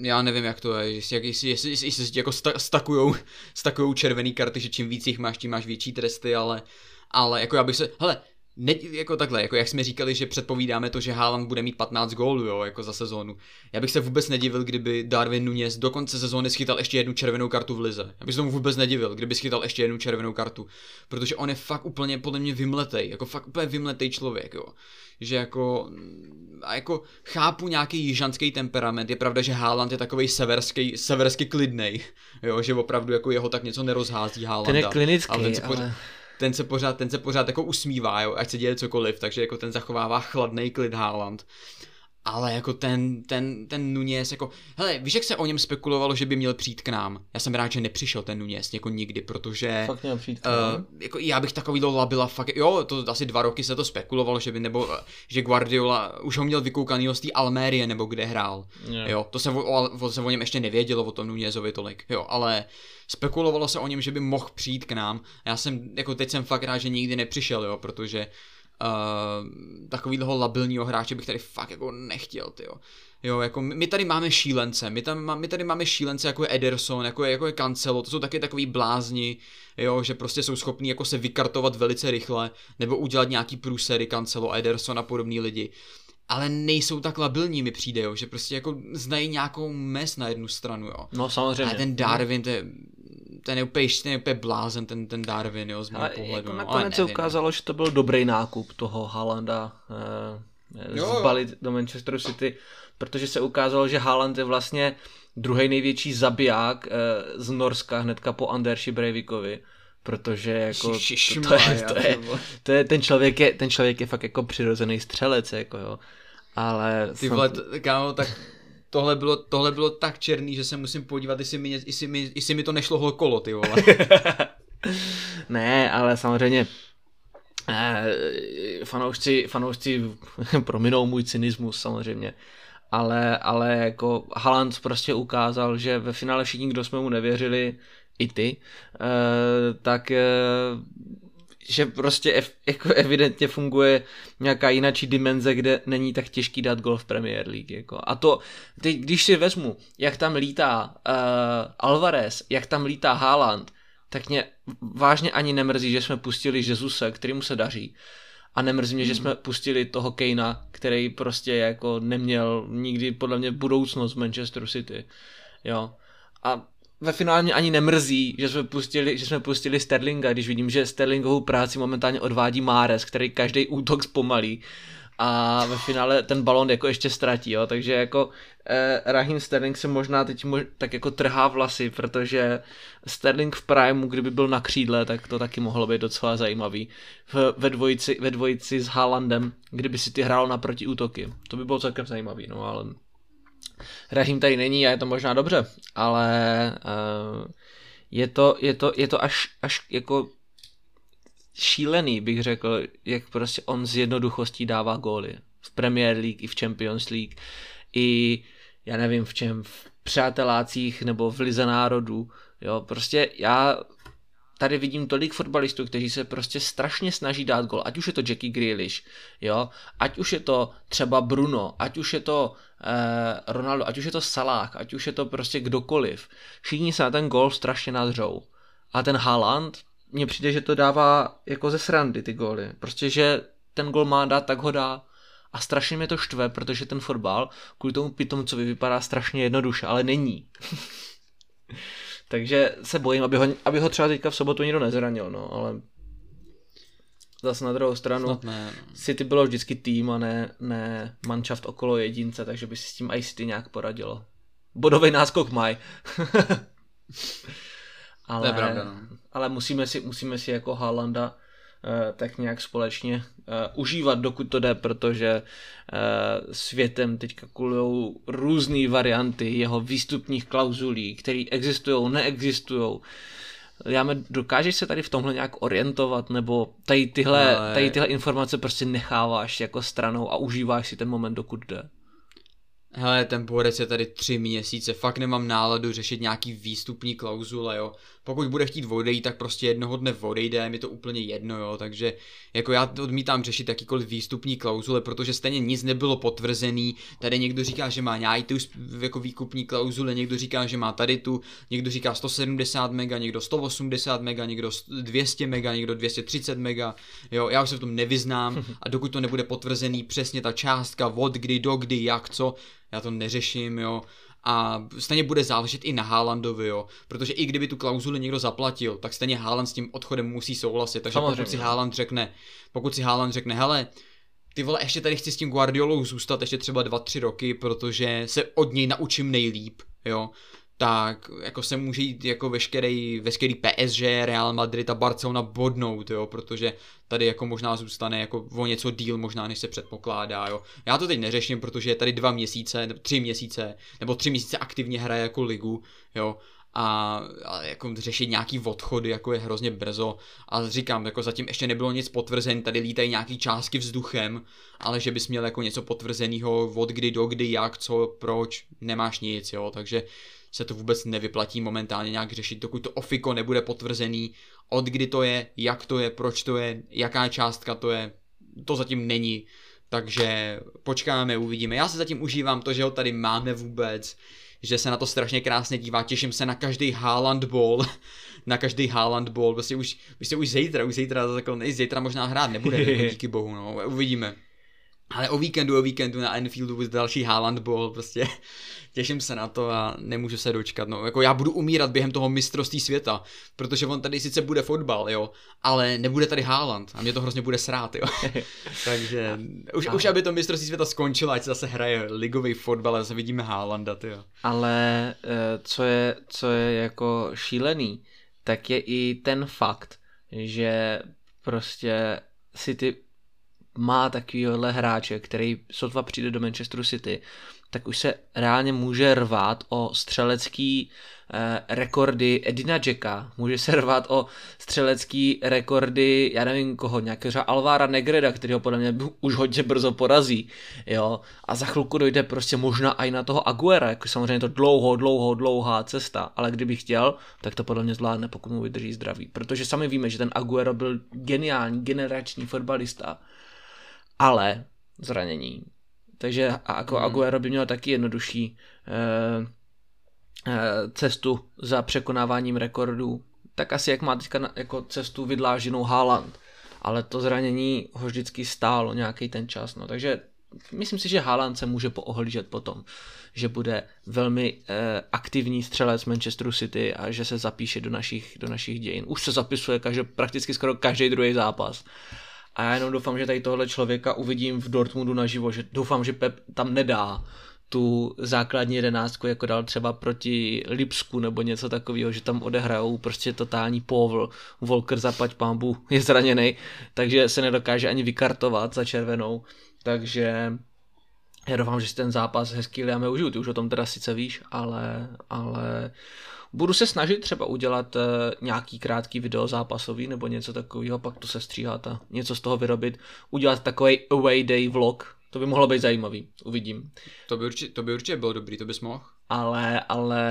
Já nevím, jak to je, jestli, jestli, jestli, jestli, jestli jako sta, stakujou, stakujou červený karty, že čím víc jich máš, tím máš větší tresty, ale, ale jako já bych se, hele, ne, jako takhle, jako jak jsme říkali, že předpovídáme to, že Haaland bude mít 15 gólů, jo, jako za sezónu. Já bych se vůbec nedivil, kdyby Darwin Nunez do konce sezóny schytal ještě jednu červenou kartu v lize. Já bych se tomu vůbec nedivil, kdyby schytal ještě jednu červenou kartu. Protože on je fakt úplně podle mě vymletej, jako fakt úplně vymletej člověk, jo. Že jako, a jako chápu nějaký jižanský temperament, je pravda, že Haaland je takový severský, seversky klidnej, jo, že opravdu jako jeho tak něco nerozhází Haalanda. Ten je klinický, ale... ale ten se pořád, ten se pořád jako usmívá, jo, ať se děje cokoliv, takže jako ten zachovává chladný klid Haaland. Ale jako ten, ten, ten Nunes, jako, hele, víš, jak se o něm spekulovalo, že by měl přijít k nám? Já jsem rád, že nepřišel ten Nunes jako nikdy, protože... Fakt měl přijít k nám. Uh, jako já bych takový labila fakt, jo, to asi dva roky se to spekulovalo, že by, nebo, že Guardiola už ho měl vykoukaný z té Almérie, nebo kde hrál. Yeah. Jo, to se o, o, se o něm ještě nevědělo, o tom Nunezovi tolik, jo, ale spekulovalo se o něm, že by mohl přijít k nám. Já jsem, jako teď jsem fakt rád, že nikdy nepřišel, jo, protože uh, takovýhle labilního hráče bych tady fakt jako nechtěl, jo. Jo, jako my tady máme šílence, my, tam, my tady máme šílence jako je Ederson, jako je, jako je Cancelo, to jsou taky takový blázni, jo, že prostě jsou schopní jako se vykartovat velice rychle, nebo udělat nějaký průsery Cancelo, Ederson a podobní lidi ale nejsou tak labilní mi přijde, jo, že prostě jako znají nějakou mes na jednu stranu, jo. No samozřejmě. A ten Darwin, to je, ten je úplně, ten je úplně blázen, ten, ten Darwin, jo, z mého pohledu. Jako no, nakonec se ukázalo, že to byl dobrý nákup toho Halanda eh, zbalit do Manchesteru City, protože se ukázalo, že Haaland je vlastně druhý největší zabiják eh, z Norska hnedka po Anderši Breivikovi protože jako to, to, je, to, je, to je, ten člověk je, ten člověk je fakt jako přirozený střelec, jako jo. Ale... Ty vole, kámo, tak tohle bylo, tohle bylo tak černý, že se musím podívat, jestli mi, jestli mi, jestli mi to nešlo kolo, ty vole. ne, ale samozřejmě eh, fanoušci, fanoušci prominou můj cynismus samozřejmě. Ale, ale jako Haaland prostě ukázal, že ve finále všichni, kdo jsme mu nevěřili, i ty, eh, tak eh, že prostě jako evidentně funguje nějaká jinačí dimenze, kde není tak těžký dát gol v Premier League. Jako. A to, teď, když si vezmu, jak tam lítá uh, Alvarez, jak tam lítá Haaland, tak mě vážně ani nemrzí, že jsme pustili Jezuse, kterýmu se daří. A nemrzí mě, hmm. že jsme pustili toho Kejna, který prostě jako neměl nikdy podle mě budoucnost v Manchesteru City. Jo. A ve finále mě ani nemrzí, že jsme pustili, že jsme pustili Sterlinga, když vidím, že Sterlingovou práci momentálně odvádí Mares, který každý útok zpomalí a ve finále ten balon jako ještě ztratí, jo, takže jako eh, Rahim Sterling se možná teď mož, tak jako trhá vlasy, protože Sterling v Primeu, kdyby byl na křídle, tak to taky mohlo být docela zajímavý. V, ve, dvojici, ve dvojici s Haalandem, kdyby si ty hrál na protiútoky, to by bylo celkem zajímavý, no ale Rahim tady není a je to možná dobře, ale uh, je, to, je, to, je to až, až jako šílený, bych řekl, jak prostě on z jednoduchostí dává góly. V Premier League i v Champions League. I, já nevím v čem, v přátelácích nebo v Lize národů. Jo, prostě já tady vidím tolik fotbalistů, kteří se prostě strašně snaží dát gol, ať už je to Jackie Grealish, jo, ať už je to třeba Bruno, ať už je to eh, Ronaldo, ať už je to Salah, ať už je to prostě kdokoliv. Všichni se na ten gol strašně nadřou. A ten Haaland, mně přijde, že to dává jako ze srandy ty góly. Prostě, že ten gol má dát, tak ho dá. A strašně mě to štve, protože ten fotbal kvůli tomu pitomcovi vypadá strašně jednoduše, ale není. Takže se bojím, aby ho, aby ho třeba teďka v sobotu nikdo nezranil, no, ale zase na druhou stranu ne, no. City bylo vždycky tým a ne, ne manšaft okolo jedince, takže by si s tím i City nějak poradilo. Bodový náskok mají. ale, to je pravda, no. ale musíme si, musíme si jako Haalanda tak nějak společně eh, užívat, dokud to jde, protože eh, světem teďka kulují různé varianty jeho výstupních klauzulí, které existují, neexistují. Jáme, dokážeš se tady v tomhle nějak orientovat, nebo tady tyhle, Ale... tady tyhle informace prostě necháváš jako stranou a užíváš si ten moment, dokud jde? Hele, ten borec je tady tři měsíce, fakt nemám náladu řešit nějaký výstupní klauzule, jo pokud bude chtít odejít, tak prostě jednoho dne odejde, mi to úplně jedno, jo, takže jako já odmítám řešit jakýkoliv výstupní klauzule, protože stejně nic nebylo potvrzený, tady někdo říká, že má nějaký tu jako výkupní klauzule, někdo říká, že má tady tu, někdo říká 170 mega, někdo 180 mega, někdo 200 mega, někdo 230 mega, jo, já už se v tom nevyznám a dokud to nebude potvrzený přesně ta částka, od kdy, do kdy, jak, co, já to neřeším, jo, a stejně bude záležet i na Haalandovi, jo, protože i kdyby tu klauzuli někdo zaplatil, tak stejně Haaland s tím odchodem musí souhlasit, takže Samozřejmě. pokud si Haaland řekne, pokud si Haaland řekne, hele, ty vole, ještě tady chci s tím Guardiolou zůstat ještě třeba 2-3 roky, protože se od něj naučím nejlíp, jo, tak jako se může jít jako veškerý, veškerý PSG, Real Madrid a Barcelona bodnout, jo, protože tady jako možná zůstane jako o něco díl možná, než se předpokládá, jo. Já to teď neřeším, protože je tady dva měsíce, nebo tři měsíce, nebo tři měsíce aktivně hraje jako ligu, jo, a, a jako řešit nějaký odchody, jako je hrozně brzo a říkám, jako zatím ještě nebylo nic potvrzené, tady lítají nějaký částky vzduchem, ale že bys měl jako něco potvrzeného od kdy do kdy, jak, co, proč, nemáš nic, jo, takže se to vůbec nevyplatí momentálně nějak řešit, dokud to ofiko nebude potvrzený, od kdy to je, jak to je, proč to je, jaká částka to je, to zatím není, takže počkáme, uvidíme. Já se zatím užívám to, že ho tady máme vůbec, že se na to strašně krásně dívá, těším se na každý Haaland ball, na každý Haaland ball, prostě už, prostě už zítra, už zítra, jako, nej, zítra možná hrát nebude, díky bohu, no, uvidíme. Ale o víkendu, o víkendu na Enfieldu bude další Haaland ball, prostě těším se na to a nemůžu se dočkat, no, jako já budu umírat během toho mistrovství světa, protože on tady sice bude fotbal, jo, ale nebude tady Haaland a mě to hrozně bude srát, jo. Takže už, už aby to mistrovství světa skončilo, ať se zase hraje ligový fotbal a zase vidíme Haalanda, jo. Ale eh, co je, co je jako šílený, tak je i ten fakt, že prostě City má takovýhle hráče, který sotva přijde do Manchesteru City, tak už se reálně může rvát o střelecký eh, rekordy Edina Jacka, může se rvát o střelecký rekordy, já nevím koho, nějakého třeba Alvára Negreda, který ho podle mě už hodně brzo porazí, jo, a za chvilku dojde prostě možná i na toho Aguera, jako samozřejmě to dlouho, dlouho, dlouhá cesta, ale kdyby chtěl, tak to podle mě zvládne, pokud mu vydrží zdraví, protože sami víme, že ten Aguero byl geniální, generační fotbalista, ale zranění. Takže jako hmm. Aguero by měl taky jednodušší eh, eh, cestu za překonáváním rekordů. Tak asi jak má teďka na, jako cestu vydláženou Haaland. Ale to zranění ho vždycky stálo nějaký ten čas. No. Takže myslím si, že Haaland se může poohlížet potom, že bude velmi eh, aktivní střelec Manchesteru City a že se zapíše do našich, do našich dějin. Už se zapisuje každý, prakticky skoro každý druhý zápas. A já jenom doufám, že tady tohle člověka uvidím v Dortmundu naživo, že doufám, že Pep tam nedá tu základní jedenáctku, jako dal třeba proti Lipsku nebo něco takového, že tam odehrajou prostě totální povl. Volker zapať pambu je zraněný, takže se nedokáže ani vykartovat za červenou. Takže já doufám, že si ten zápas hezký Liame užiju. Ty už o tom teda sice víš, ale, ale Budu se snažit třeba udělat uh, nějaký krátký video zápasový nebo něco takového, pak to se stříhat a něco z toho vyrobit. Udělat takový away day vlog, To by mohlo být zajímavý, uvidím. To by určitě, to by určitě bylo dobrý, to bys mohl. Ale, ale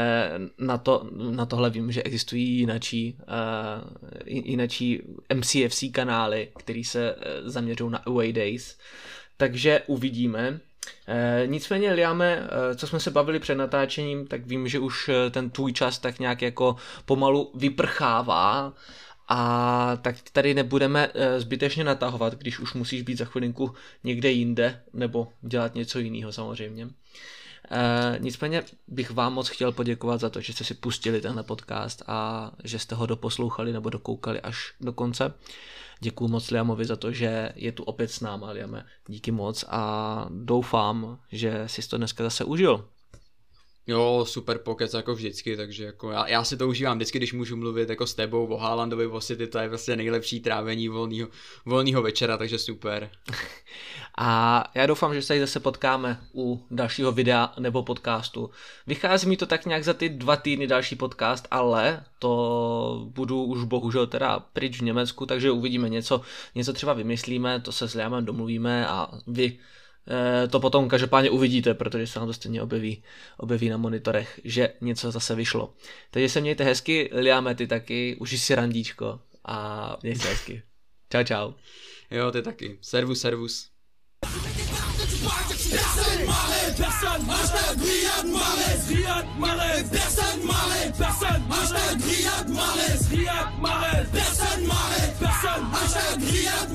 na, to, na tohle vím, že existují jinačí, uh, jinačí MCFC kanály, které se uh, zaměřují na away days. Takže uvidíme. E, nicméně, Liame, e, co jsme se bavili před natáčením, tak vím, že už ten tvůj čas tak nějak jako pomalu vyprchává a tak tady nebudeme zbytečně natahovat, když už musíš být za chvilinku někde jinde, nebo dělat něco jiného samozřejmě. Nicméně bych vám moc chtěl poděkovat za to, že jste si pustili tenhle podcast a že jste ho doposlouchali nebo dokoukali až do konce. Děkuji moc Liamovi za to, že je tu opět s náma, Liame. Díky moc a doufám, že jsi to dneska zase užil. Jo, super pokec jako vždycky, takže jako já, já si to užívám vždycky, když můžu mluvit jako s tebou o Haalandovi o City, to je vlastně nejlepší trávení volného, večera, takže super. A já doufám, že se tady zase potkáme u dalšího videa nebo podcastu. Vychází mi to tak nějak za ty dva týdny další podcast, ale to budu už bohužel teda pryč v Německu, takže uvidíme něco, něco třeba vymyslíme, to se s Liamem domluvíme a vy Eh, to potom každopádně uvidíte, protože se vám to stejně objeví, objeví na monitorech, že něco zase vyšlo. Takže se mějte hezky, liáme ty taky, už si randíčko a mějte se hezky. Čau, čau. Jo, ty taky. Servus, servus. Dersen Hashtag Riyad Hashtag Riyad Hashtag Riyad